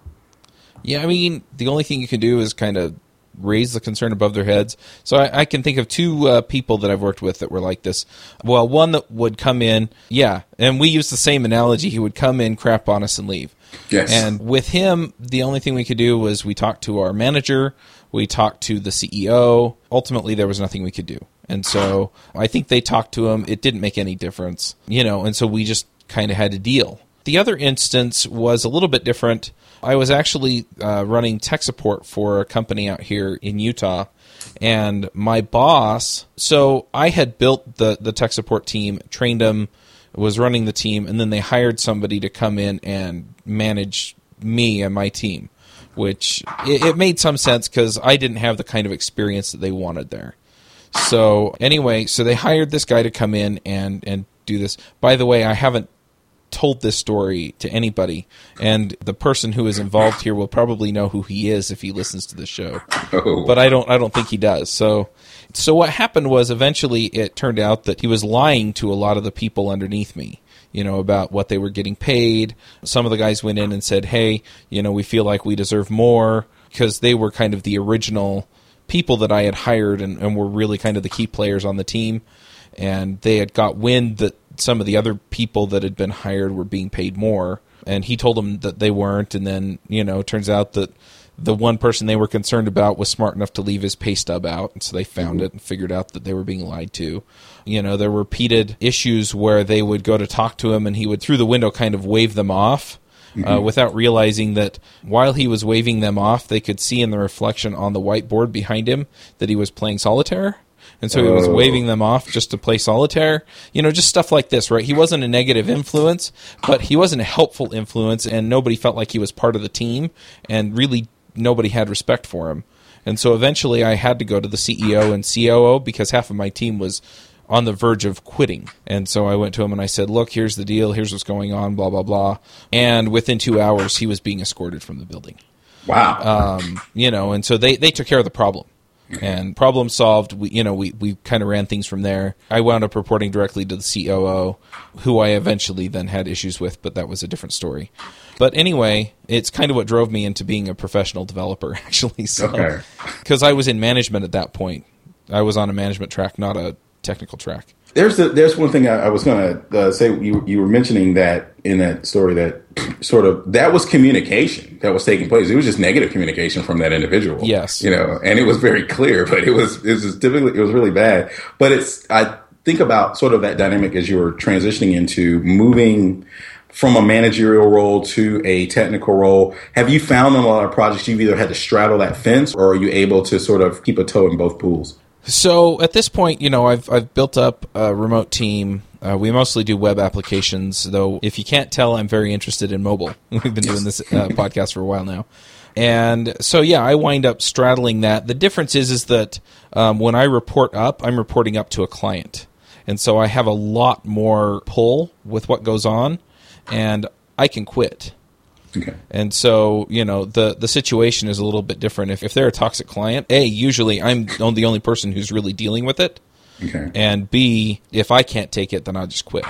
Yeah, I mean, the only thing you can do is kind of raise the concern above their heads. So I, I can think of two uh, people that I've worked with that were like this. Well, one that would come in, yeah, and we use the same analogy. He would come in, crap on us, and leave. Yes. And with him, the only thing we could do was we talked to our manager, we talked to the CEO. Ultimately, there was nothing we could do. And so I think they talked to him. It didn't make any difference, you know, and so we just kind of had to deal. The other instance was a little bit different. I was actually uh, running tech support for a company out here in Utah, and my boss. So I had built the the tech support team, trained them, was running the team, and then they hired somebody to come in and manage me and my team, which it, it made some sense because I didn't have the kind of experience that they wanted there. So anyway, so they hired this guy to come in and and do this. By the way, I haven't told this story to anybody, and the person who is involved here will probably know who he is if he listens to the show. Oh. But I don't. I don't think he does. So, so what happened was eventually it turned out that he was lying to a lot of the people underneath me. You know about what they were getting paid. Some of the guys went in and said, "Hey, you know, we feel like we deserve more," because they were kind of the original people that I had hired and, and were really kind of the key players on the team. And they had got wind that some of the other people that had been hired were being paid more, and he told them that they weren't. And then you know, turns out that the one person they were concerned about was smart enough to leave his pay stub out, and so they found mm-hmm. it and figured out that they were being lied to. You know, there were repeated issues where they would go to talk to him, and he would through the window kind of wave them off. Uh, mm-hmm. Uh, without realizing that while he was waving them off, they could see in the reflection on the whiteboard behind him that he was playing solitaire and so he was oh. waving them off just to play solitaire. You know, just stuff like this, right? He wasn't a negative influence, but he wasn't a helpful influence, and nobody felt like he was part of the team, and really nobody had respect for him. And so eventually I had to go to the CEO and COO because half of my team was on the verge of quitting. And so I went to him and I said, Look, here's the deal. Here's what's going on, blah, blah, blah. And within two hours, he was being escorted from the building. Wow. Um, you know, and so they, they took care of the problem and problem solved. We, you know, we, we kind of ran things from there. I wound up reporting directly to the COO, who I eventually then had issues with, but that was a different story. But anyway, it's kind of what drove me into being a professional developer, actually. So, because okay. I was in management at that point, I was on a management track, not a technical track. There's the, there's one thing I, I was going to uh, say. You you were mentioning that in that story that sort of that was communication that was taking place. It was just negative communication from that individual. Yes, you know, and it was very clear, but it was it was typically it was really bad. But it's I think about sort of that dynamic as you were transitioning into moving from a managerial role to a technical role. Have you found on a lot of projects you've either had to straddle that fence or are you able to sort of keep a toe in both pools? So at this point, you know, I've I've built up a remote team Uh, we mostly do web applications, though. If you can't tell, I'm very interested in mobile. We've been doing this uh, podcast for a while now, and so yeah, I wind up straddling that. The difference is is that um, when I report up, I'm reporting up to a client, and so I have a lot more pull with what goes on, and I can quit. Okay. And so, you know, the the situation is a little bit different. If if they're a toxic client, A, usually I'm the only person who's really dealing with it. Okay. And B, if I can't take it, then I'll just quit.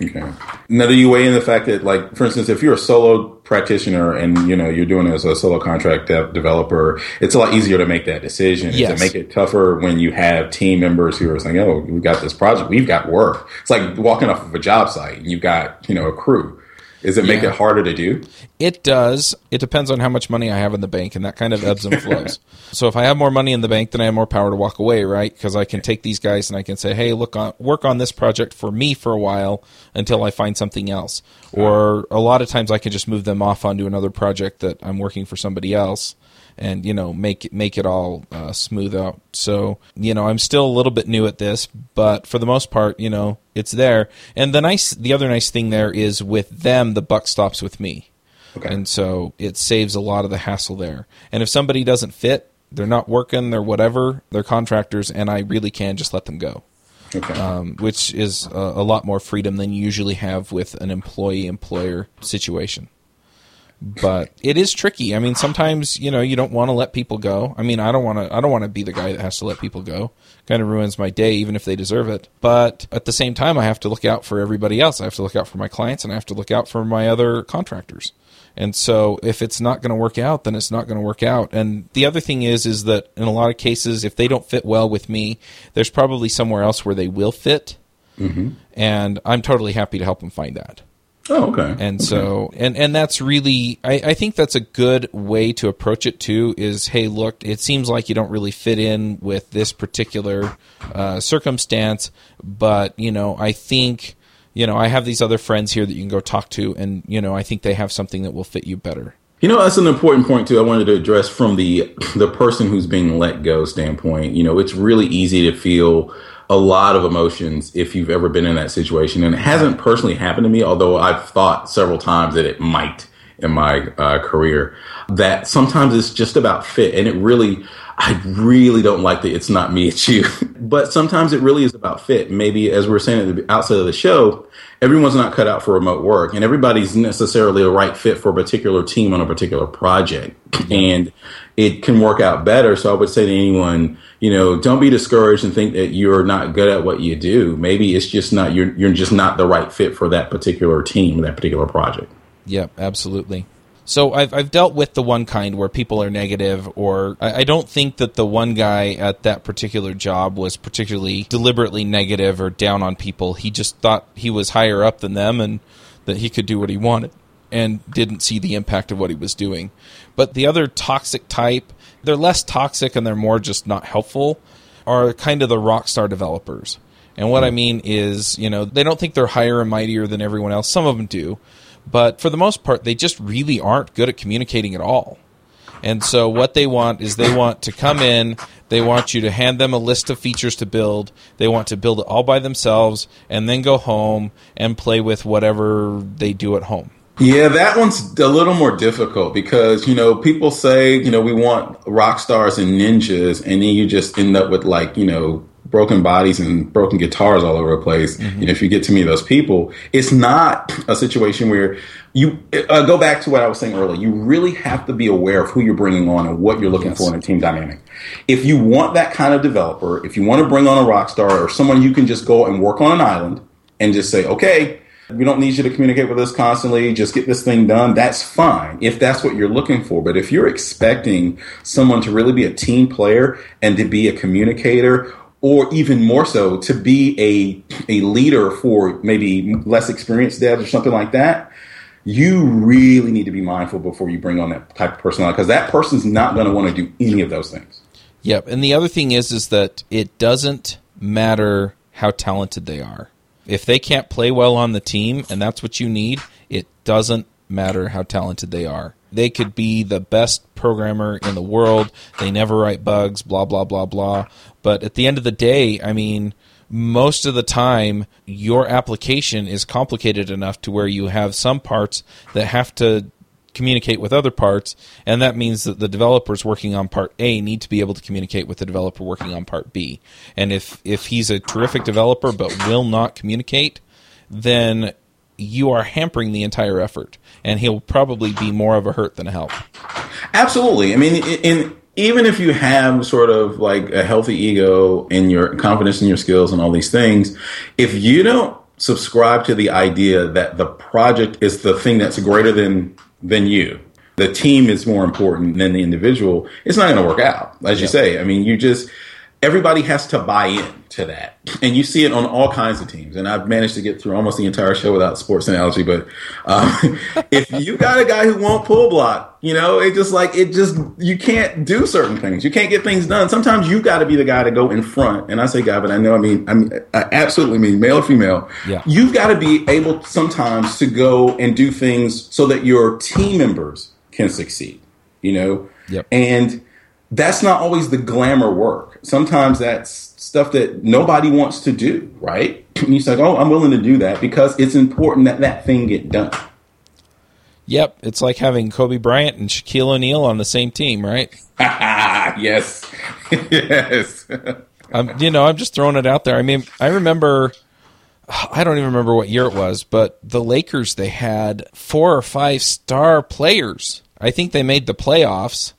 Okay. Now, do you weigh in the fact that, like, for instance, if you're a solo practitioner and you know you're doing it as a solo contract de- developer, it's a lot easier to make that decision. Yes. To make it tougher when you have team members who are saying, "Oh, we've got this project, we've got work." It's like walking off of a job site and you've got you know a crew. Does it make Yeah. it harder to do? It does. It depends on how much money I have in the bank, and that kind of ebbs and flows. so if I have more money in the bank, then I have more power to walk away, right? Because I can take these guys and I can say, "Hey, look on work on this project for me for a while until I find something else." Or a lot of times I can just move them off onto another project that I'm working for somebody else, and you know make it make it all uh, smooth out. So you know I'm still a little bit new at this, but for the most part, you know it's there. And the nice, the other nice thing there is with them, the buck stops with me. Okay. And so it saves a lot of the hassle there. And if somebody doesn't fit, they're not working, they're whatever, they're contractors, and I really can just let them go, okay. um, which is a, a lot more freedom than you usually have with an employee employer situation. But it is tricky. I mean, sometimes you know you don't want to let people go. I mean, I don't want to. I don't want to be the guy that has to let people go. Kind of ruins my day, even if they deserve it. But at the same time, I have to look out for everybody else. I have to look out for my clients, and I have to look out for my other contractors. And so if it's not going to work out, then it's not going to work out. And the other thing is is that in a lot of cases if they don't fit well with me, there's probably somewhere else where they will fit. Mm-hmm. And I'm totally happy to help them find that. Oh, okay. And so and and that's really I, I think that's a good way to approach it too is hey look it seems like you don't really fit in with this particular uh, circumstance but you know I think you know I have these other friends here that you can go talk to and you know I think they have something that will fit you better. You know, that's an important point too. I wanted to address from the the person who's being let go standpoint. You know, it's really easy to feel a lot of emotions if you've ever been in that situation, and it hasn't personally happened to me. Although I've thought several times that it might in my uh, career. That sometimes it's just about fit, and it really. I really don't like that it's not me, it's you. but sometimes it really is about fit. Maybe, as we are saying at the outset of the show, everyone's not cut out for remote work, and everybody's necessarily a right fit for a particular team on a particular project. And it can work out better. So I would say to anyone, you know, don't be discouraged and think that you're not good at what you do. Maybe it's just not you're you're just not the right fit for that particular team, that particular project. Yep, absolutely. So I've I've dealt with the one kind where people are negative, or I, I don't think that the one guy at that particular job was particularly deliberately negative or down on people. He just thought he was higher up than them and that he could do what he wanted, and didn't see the impact of what he was doing. But the other toxic type, they're less toxic and they're more just not helpful, are kind of the rock star developers. And what I hmm. mean is, you know, they don't think they're higher and mightier than everyone else. Some of them do. But for the most part, they just really aren't good at communicating at all. And so what they want is they want to come in, they want you to hand them a list of features to build, they want to build it all by themselves, and then go home and play with whatever they do at home. Yeah, that one's a little more difficult because, you know, people say, you know, we want rock stars and ninjas, and then you just end up with like, you know, broken bodies and broken guitars all over the place. You know, if you get to meet those people, it's not a situation where you uh, go back to what I was saying earlier. You really have to be aware of who you're bringing on and what you're looking Yes. for in a team dynamic. If you want that kind of developer, if you want to bring on a rock star or someone you can just go and work on an island and just say, okay, we don't need you to communicate with us constantly. Just get this thing done. That's fine if that's what you're looking for. But if you're expecting someone to really be a team player and to be a communicator, or even more so, to be a a leader for maybe less experienced devs or something like that, you really need to be mindful before you bring on that type of personality because that person's not going to want to do any of those things. Yep. And the other thing is is that it doesn't matter how talented they are. If they can't play well on the team and that's what you need, it doesn't matter how talented they are. They could be the best programmer in the world. They never write bugs, blah blah blah blah. But at the end of the day, I mean, most of the time your application is complicated enough to where you have some parts that have to communicate with other parts, and that means that the developers working on part A need to be able to communicate with the developer working on part B. And if if he's a terrific developer but will not communicate, then you are hampering the entire effort, and he'll probably be more of a hurt than a help. Absolutely. I mean, in even if you have sort of like a healthy ego and your confidence in your skills and all these things, if you don't subscribe to the idea that the project is the thing that's greater than than you, the team is more important than the individual, it's not going to work out. As you say, I mean, you just everybody has to buy in to that. And you see it on all kinds of teams. And I've managed to get through almost the entire show without sports analogy. But um, if you got a guy who won't pull block, you know, it just like, it just, you can't do certain things. You can't get things done. Sometimes you got to be the guy to go in front. And I say guy, but I know, I mean, I mean, I absolutely mean male or female. Yeah. You've got to be able sometimes to go and do things so that your team members can succeed, you know? Yep. And, that's not always the glamour work. Sometimes that's stuff that nobody wants to do, right? And you say, "Oh, I'm willing to do that because it's important that that thing get done." Yep, it's like having Kobe Bryant and Shaquille O'Neal on the same team, right? yes, yes. um, you know, I'm just throwing it out there. I mean, I remember, I don't even remember what year it was, but the Lakers they had four or five star players. I think they made the playoffs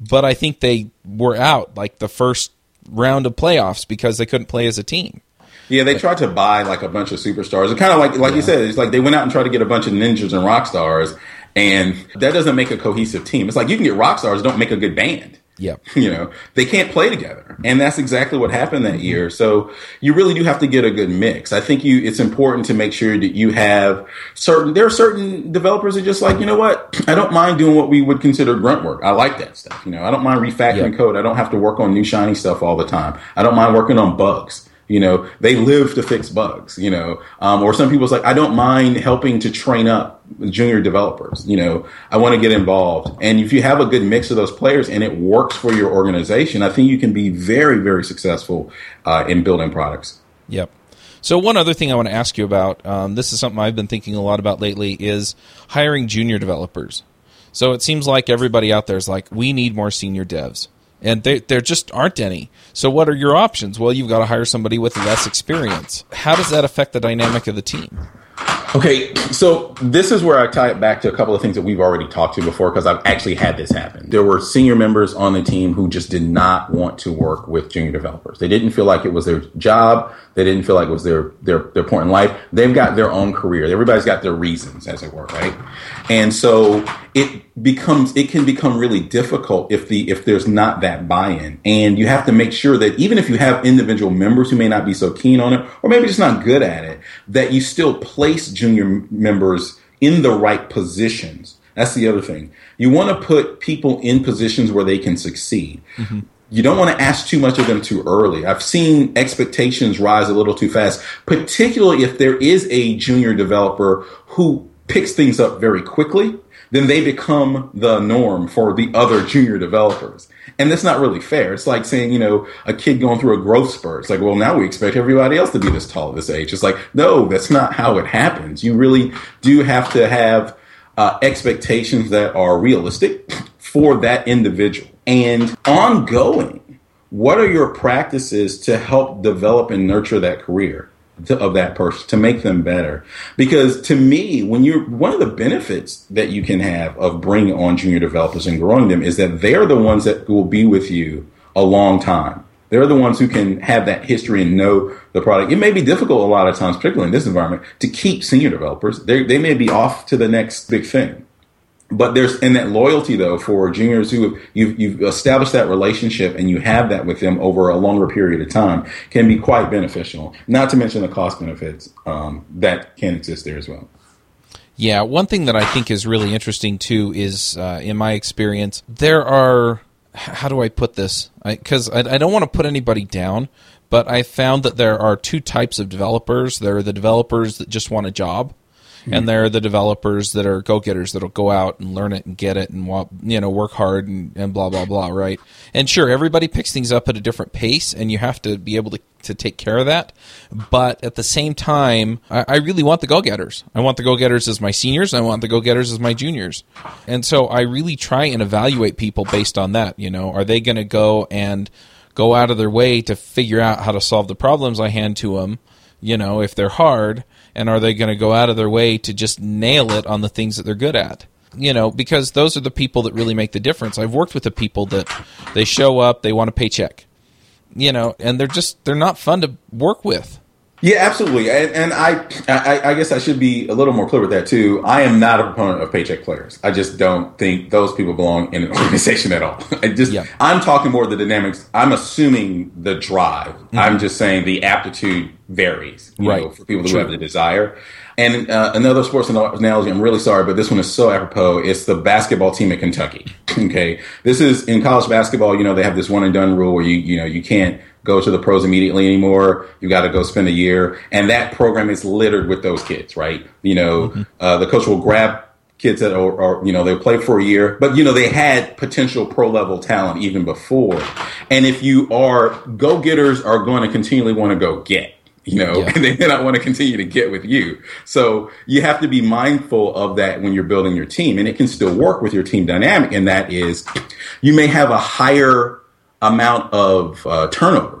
but I think they were out like the first round of playoffs because they couldn't play as a team. Yeah, they tried to buy like a bunch of superstars. It kind of like like yeah. you said, it's like they went out and tried to get a bunch of ninjas and rock stars, and that doesn't make a cohesive team. It's like you can get rock stars, don't make a good band. Yep. You know, they can't play together. And that's exactly what happened that year. So you really do have to get a good mix. I think you, it's important to make sure that you have certain, there are certain developers that just like, you know what? I don't mind doing what we would consider grunt work. I like that stuff. You know, I don't mind refactoring code. I don't have to work on new shiny stuff all the time. I don't mind working on bugs. You know, they live to fix bugs, you know, um, or some people's like, I don't mind helping to train up junior developers. You know, I want to get involved. And if you have a good mix of those players and it works for your organization, I think you can be very, very successful uh, in building products. Yep. So one other thing I want to ask you about, um, this is something I've been thinking a lot about lately, is hiring junior developers. So it seems like everybody out there is like, we need more senior devs and they, there just aren't any. So, what are your options? Well, you've got to hire somebody with less experience. How does that affect the dynamic of the team? Okay, so this is where I tie it back to a couple of things that we've already talked to before because I've actually had this happen. There were senior members on the team who just did not want to work with junior developers. They didn't feel like it was their job. They didn't feel like it was their their their point in life. They've got their own career. Everybody's got their reasons, as it were, right? And so it becomes it can become really difficult if the if there's not that buy-in. And you have to make sure that even if you have individual members who may not be so keen on it or maybe just not good at it, that you still place junior members in the right positions. That's the other thing. You want to put people in positions where they can succeed. Mm-hmm you don't want to ask too much of them too early. I've seen expectations rise a little too fast, particularly if there is a junior developer who picks things up very quickly, then they become the norm for the other junior developers. And that's not really fair. It's like saying, you know, a kid going through a growth spurt. It's like, well, now we expect everybody else to be this tall at this age. It's like, no, that's not how it happens. You really do have to have uh, expectations that are realistic for that individual and ongoing. What are your practices to help develop and nurture that career? To, of that person to make them better. Because to me, when you're one of the benefits that you can have of bringing on junior developers and growing them is that they're the ones that will be with you a long time. They're the ones who can have that history and know the product. It may be difficult a lot of times, particularly in this environment, to keep senior developers. They, they may be off to the next big thing but there's in that loyalty though for juniors who you've, you've established that relationship and you have that with them over a longer period of time can be quite beneficial. Not to mention the cost benefits um, that can exist there as well. Yeah, one thing that I think is really interesting too is, uh, in my experience, there are. How do I put this? Because I, I, I don't want to put anybody down, but I found that there are two types of developers. There are the developers that just want a job, and hmm. there are the developers that are go getters that'll go out and learn it and get it and you know work hard and, and blah blah blah, right? And sure, everybody picks things up at a different pace, and you have to be able to to take care of that. But at the same time, I, I really want the go getters. I want the go getters as my seniors. I want the go getters as my juniors. And so I really try and evaluate people based on that. You know, are they going to go and go out of their way to figure out how to solve the problems I hand to them? You know, if they're hard, and are they going to go out of their way to just nail it on the things that they're good at? you know, because those are the people that really make the difference. I've worked with the people that they show up, they want a paycheck you know, and they're just they're not fun to work with. Yeah, absolutely, and, and I, I, I guess I should be a little more clear with that too. I am not a proponent of paycheck players. I just don't think those people belong in an organization at all. I just, yeah. I'm talking more of the dynamics. I'm assuming the drive. Mm-hmm. I'm just saying the aptitude varies, right? Know, for people who have the desire. And uh, another sports analogy, I'm really sorry, but this one is so apropos. It's the basketball team at Kentucky. okay. This is in college basketball, you know, they have this one and done rule where you, you know, you can't go to the pros immediately anymore. You got to go spend a year. And that program is littered with those kids, right? You know, mm-hmm. uh, the coach will grab kids that are, are, you know, they play for a year, but you know, they had potential pro level talent even before. And if you are go getters are going to continually want to go get you know, yeah. and they may not want to continue to get with you. So you have to be mindful of that when you're building your team. And it can still work with your team dynamic. And that is you may have a higher amount of uh, turnover.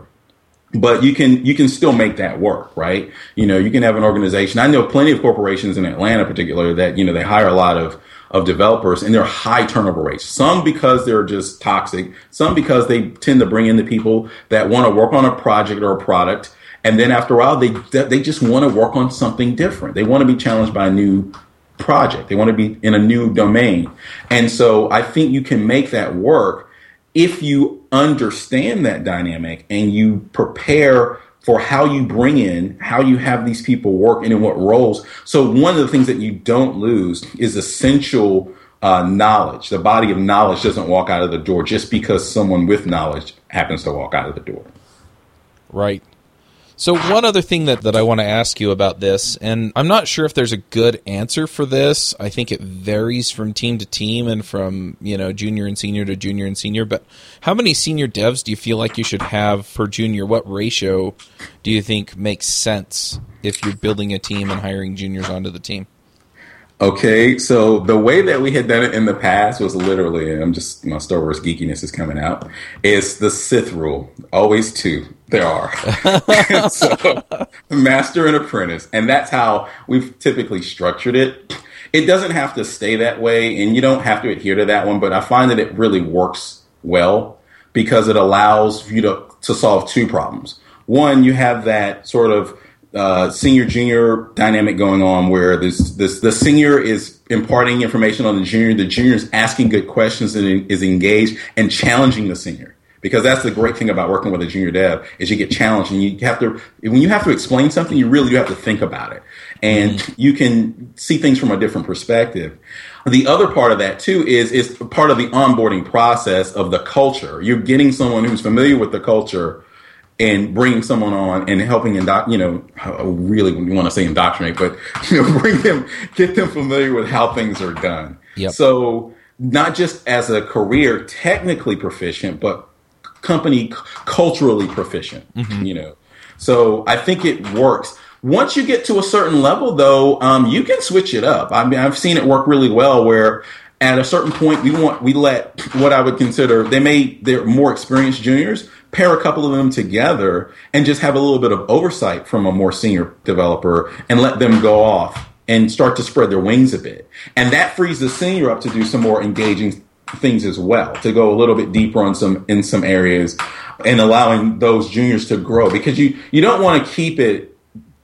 But you can you can still make that work, right? You know, you can have an organization. I know plenty of corporations in Atlanta, particularly, that you know they hire a lot of of developers and they're high turnover rates. Some because they're just toxic, some because they tend to bring in the people that want to work on a project or a product and then after a while, they they just want to work on something different. They want to be challenged by a new project. They want to be in a new domain. And so I think you can make that work if you understand that dynamic and you prepare for how you bring in, how you have these people work and in what roles. So one of the things that you don't lose is essential uh, knowledge. The body of knowledge doesn't walk out of the door just because someone with knowledge happens to walk out of the door. Right. So one other thing that, that I want to ask you about this, and I'm not sure if there's a good answer for this. I think it varies from team to team and from, you know, junior and senior to junior and senior, but how many senior devs do you feel like you should have per junior? What ratio do you think makes sense if you're building a team and hiring juniors onto the team? Okay, so the way that we had done it in the past was literally, I'm just my Star Wars geekiness is coming out. Is the Sith rule always two? There are. so, master and apprentice, and that's how we've typically structured it. It doesn't have to stay that way, and you don't have to adhere to that one. But I find that it really works well because it allows you to to solve two problems. One, you have that sort of uh, senior junior dynamic going on where this this the senior is imparting information on the junior, the junior is asking good questions and is engaged and challenging the senior. Because that's the great thing about working with a junior dev is you get challenged and you have to when you have to explain something, you really do have to think about it. And mm-hmm. you can see things from a different perspective. The other part of that too is is part of the onboarding process of the culture. You're getting someone who's familiar with the culture and bringing someone on and helping indo- you know really you want to say indoctrinate but you know bring them get them familiar with how things are done yep. so not just as a career technically proficient but company culturally proficient mm-hmm. you know so i think it works once you get to a certain level though um, you can switch it up i mean i've seen it work really well where at a certain point we want we let what i would consider they may they're more experienced juniors pair a couple of them together and just have a little bit of oversight from a more senior developer and let them go off and start to spread their wings a bit. And that frees the senior up to do some more engaging things as well, to go a little bit deeper on some in some areas and allowing those juniors to grow because you you don't want to keep it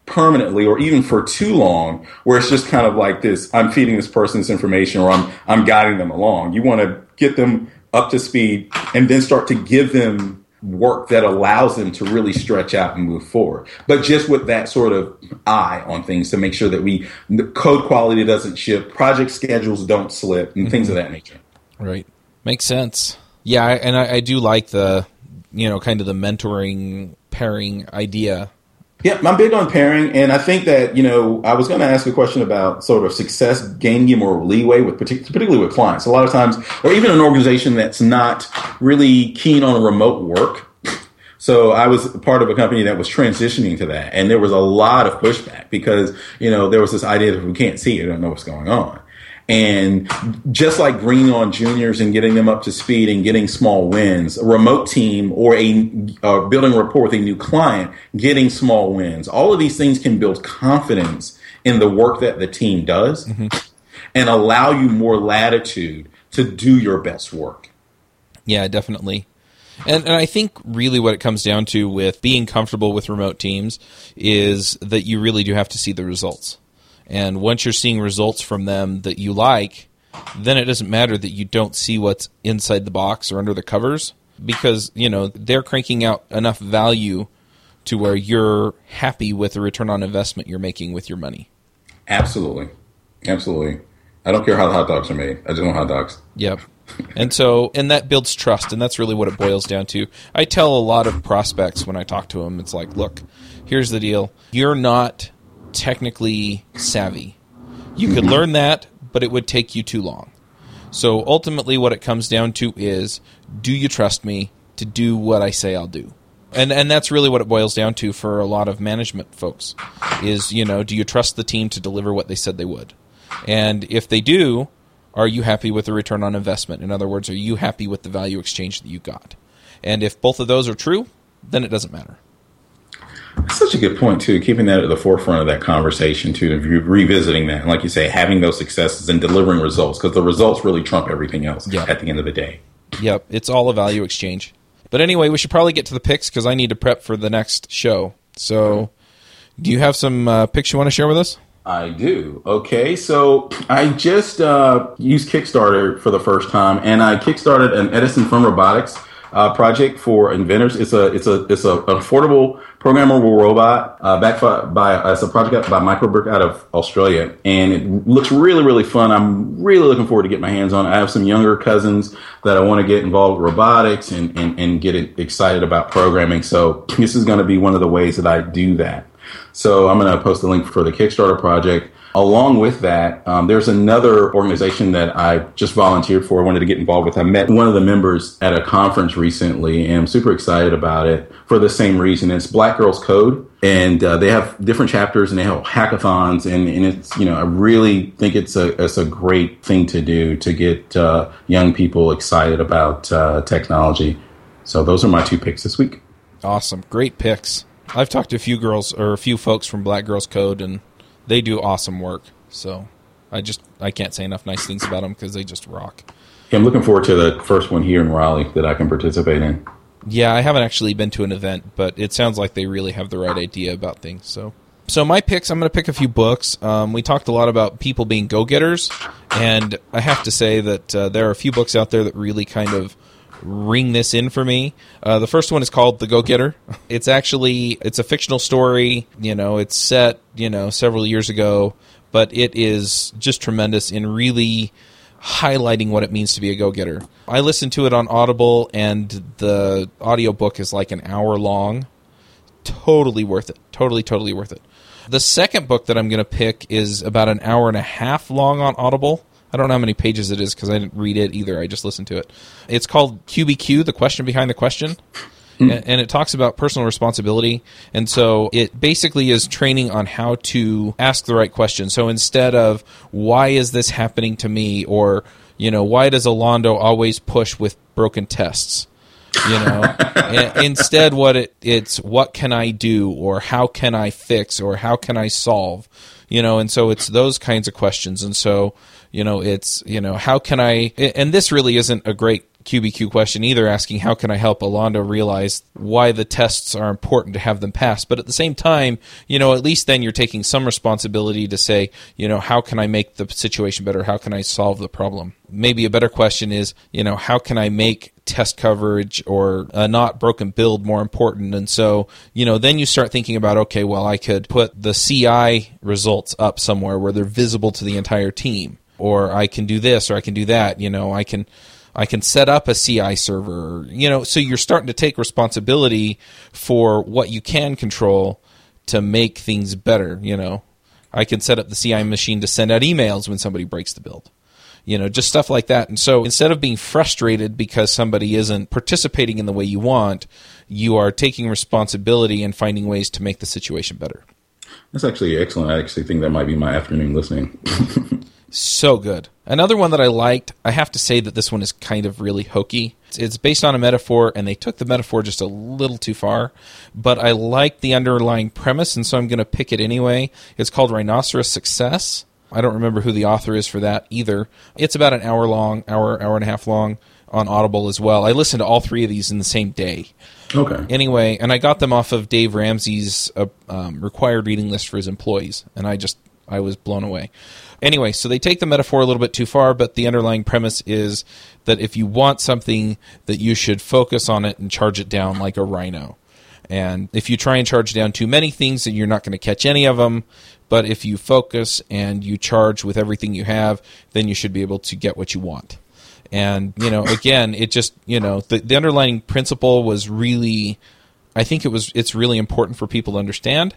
permanently or even for too long where it's just kind of like this I'm feeding this person this information or I'm I'm guiding them along. You want to get them up to speed and then start to give them work that allows them to really stretch out and move forward. But just with that sort of eye on things to make sure that we the code quality doesn't shift, project schedules don't slip, and mm-hmm. things of that nature. Right, makes sense. Yeah, and I, I do like the you know kind of the mentoring pairing idea Yeah, I'm big on pairing, and I think that you know I was going to ask a question about sort of success gaining you more leeway with particularly with clients. A lot of times, or even an organization that's not really keen on remote work. So I was part of a company that was transitioning to that, and there was a lot of pushback because you know there was this idea that we can't see, you don't know what's going on. And just like bringing on juniors and getting them up to speed and getting small wins, a remote team or a uh, building rapport with a new client, getting small wins, all of these things can build confidence in the work that the team does mm-hmm. and allow you more latitude to do your best work. Yeah, definitely. And, and I think really what it comes down to with being comfortable with remote teams is that you really do have to see the results. And once you're seeing results from them that you like, then it doesn't matter that you don't see what's inside the box or under the covers because, you know, they're cranking out enough value to where you're happy with the return on investment you're making with your money. Absolutely. Absolutely. I don't care how the hot dogs are made. I just want hot dogs. Yep. and so, and that builds trust, and that's really what it boils down to. I tell a lot of prospects when I talk to them, it's like, look, here's the deal. You're not technically savvy. You could learn that, but it would take you too long. So ultimately, what it comes down to is do you trust me to do what I say I'll do? And, and that's really what it boils down to for a lot of management folks is, you know, do you trust the team to deliver what they said they would? And if they do, are you happy with the return on investment? In other words, are you happy with the value exchange that you got? And if both of those are true, then it doesn't matter. That's such a good point too. Keeping that at the forefront of that conversation too, re- revisiting that, and like you say, having those successes and delivering results because the results really trump everything else yep. at the end of the day. Yep, it's all a value exchange. But anyway, we should probably get to the picks because I need to prep for the next show. So, do you have some uh, picks you want to share with us? I do. Okay, so I just uh, used Kickstarter for the first time, and I kickstarted an Edison from Robotics uh, project for inventors. It's a it's a it's a an affordable programmable robot uh, by uh, it's a project by Microbric out of Australia, and it looks really really fun. I'm really looking forward to get my hands on. it. I have some younger cousins that I want to get involved with robotics and and, and get excited about programming. So this is going to be one of the ways that I do that. So I'm going to post the link for the Kickstarter project. Along with that, um, there's another organization that I just volunteered for. Wanted to get involved with. I met one of the members at a conference recently, and I'm super excited about it for the same reason. It's Black Girls Code, and uh, they have different chapters and they have hackathons, and, and, it's you know I really think it's a it's a great thing to do to get uh, young people excited about uh, technology. So those are my two picks this week. Awesome, great picks. I've talked to a few girls or a few folks from Black Girls Code, and they do awesome work. So I just I can't say enough nice things about them because they just rock. Yeah, I'm looking forward to the first one here in Raleigh that I can participate in. Yeah, I haven't actually been to an event, but it sounds like they really have the right idea about things. So, so my picks, I'm going to pick a few books. Um, we talked a lot about people being go-getters, and I have to say that uh, there are a few books out there that really kind of ring this in for me. Uh, the first one is called The Go Getter. It's actually it's a fictional story. You know, it's set you know several years ago, but it is just tremendous in really highlighting what it means to be a go getter. I listened to it on Audible, and the audiobook is like an hour long. Totally worth it. Totally, totally worth it. The second book that I'm going to pick is about an hour and a half long on Audible. I don't know how many pages it is because I didn't read it either. I just listened to it. It's called QBQ, the question behind the question. Hmm. And it talks about personal responsibility. And so it basically is training on how to ask the right question. So instead of, why is this happening to me? Or, you know, why does Alondo always push with broken tests? you know instead what it, it's what can i do or how can i fix or how can i solve you know and so it's those kinds of questions and so you know, it's, you know, how can I, and this really isn't a great QBQ question either, asking how can I help Alondo realize why the tests are important to have them pass. But at the same time, you know, at least then you're taking some responsibility to say, you know, how can I make the situation better? How can I solve the problem? Maybe a better question is, you know, how can I make test coverage or a not broken build more important? And so, you know, then you start thinking about, okay, well, I could put the CI results up somewhere where they're visible to the entire team or I can do this or I can do that. You know, I can I can set up a CI server. You know, so you're starting to take responsibility for what you can control to make things better. You know, I can set up the CI machine to send out emails when somebody breaks the build. You know, just stuff like that. And so instead of being frustrated because somebody isn't participating in the way you want, you are taking responsibility and finding ways to make the situation better. That's actually excellent. I actually think that might be my afternoon listening. so good. Another one that I liked, I have to say that this one is kind of really hokey. It's, based on a metaphor, and they took the metaphor just a little too far, but I like the underlying premise, and so I'm going to pick it anyway. It's called Rhinoceros Success. I don't remember who the author is for that either. It's about an hour long, hour, hour and a half long on Audible as well. I listened to all three of these in the same day. Okay. Anyway, and I got them off of Dave Ramsey's uh, um, required reading list for his employees, and I just I was blown away. Anyway, so they take the metaphor a little bit too far, but the underlying premise is that if you want something, that you should focus on it and charge it down like a rhino. And if you try and charge down too many things, then you're not going to catch any of them. But if you focus and you charge with everything you have, then you should be able to get what you want. And, you know, again, it just, you know, the, the underlying principle was really, I think it was, it's really important for people to understand.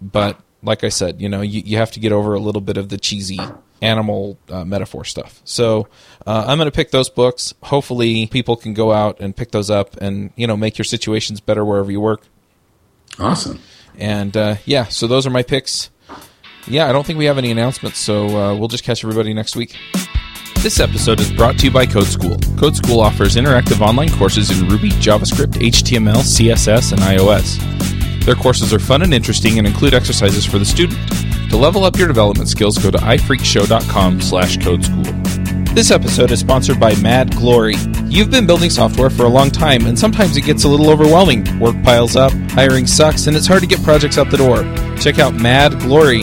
But like I said, you know, you, you have to get over a little bit of the cheesy animal uh, metaphor stuff. So uh, I'm going to pick those books. Hopefully, people can go out and pick those up and, you know, make your situations better wherever you work. Awesome. And uh, yeah, so those are my picks yeah, I don't think we have any announcements, so uh, we'll just catch everybody next week. This episode is brought to you by Code School. Code School offers interactive online courses in Ruby, JavaScript, HTML, CSS, and iOS. Their courses are fun and interesting and include exercises for the student. To level up your development skills, go to iPhreakshow.com slash codeschool. This episode is sponsored by Mad Glory. You've been building software for a long time, and sometimes it gets a little overwhelming. Work piles up, hiring sucks, and it's hard to get projects out the door. Check out Mad Glory.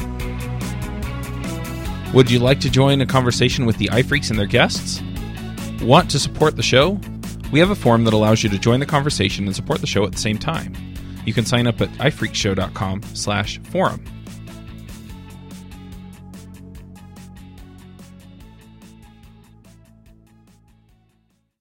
Would you like to join a conversation with the iPhreaks and their guests? Want to support the show? We have a form that allows you to join the conversation and support the show at the same time. You can sign up at iPhreakshow.com slash forum.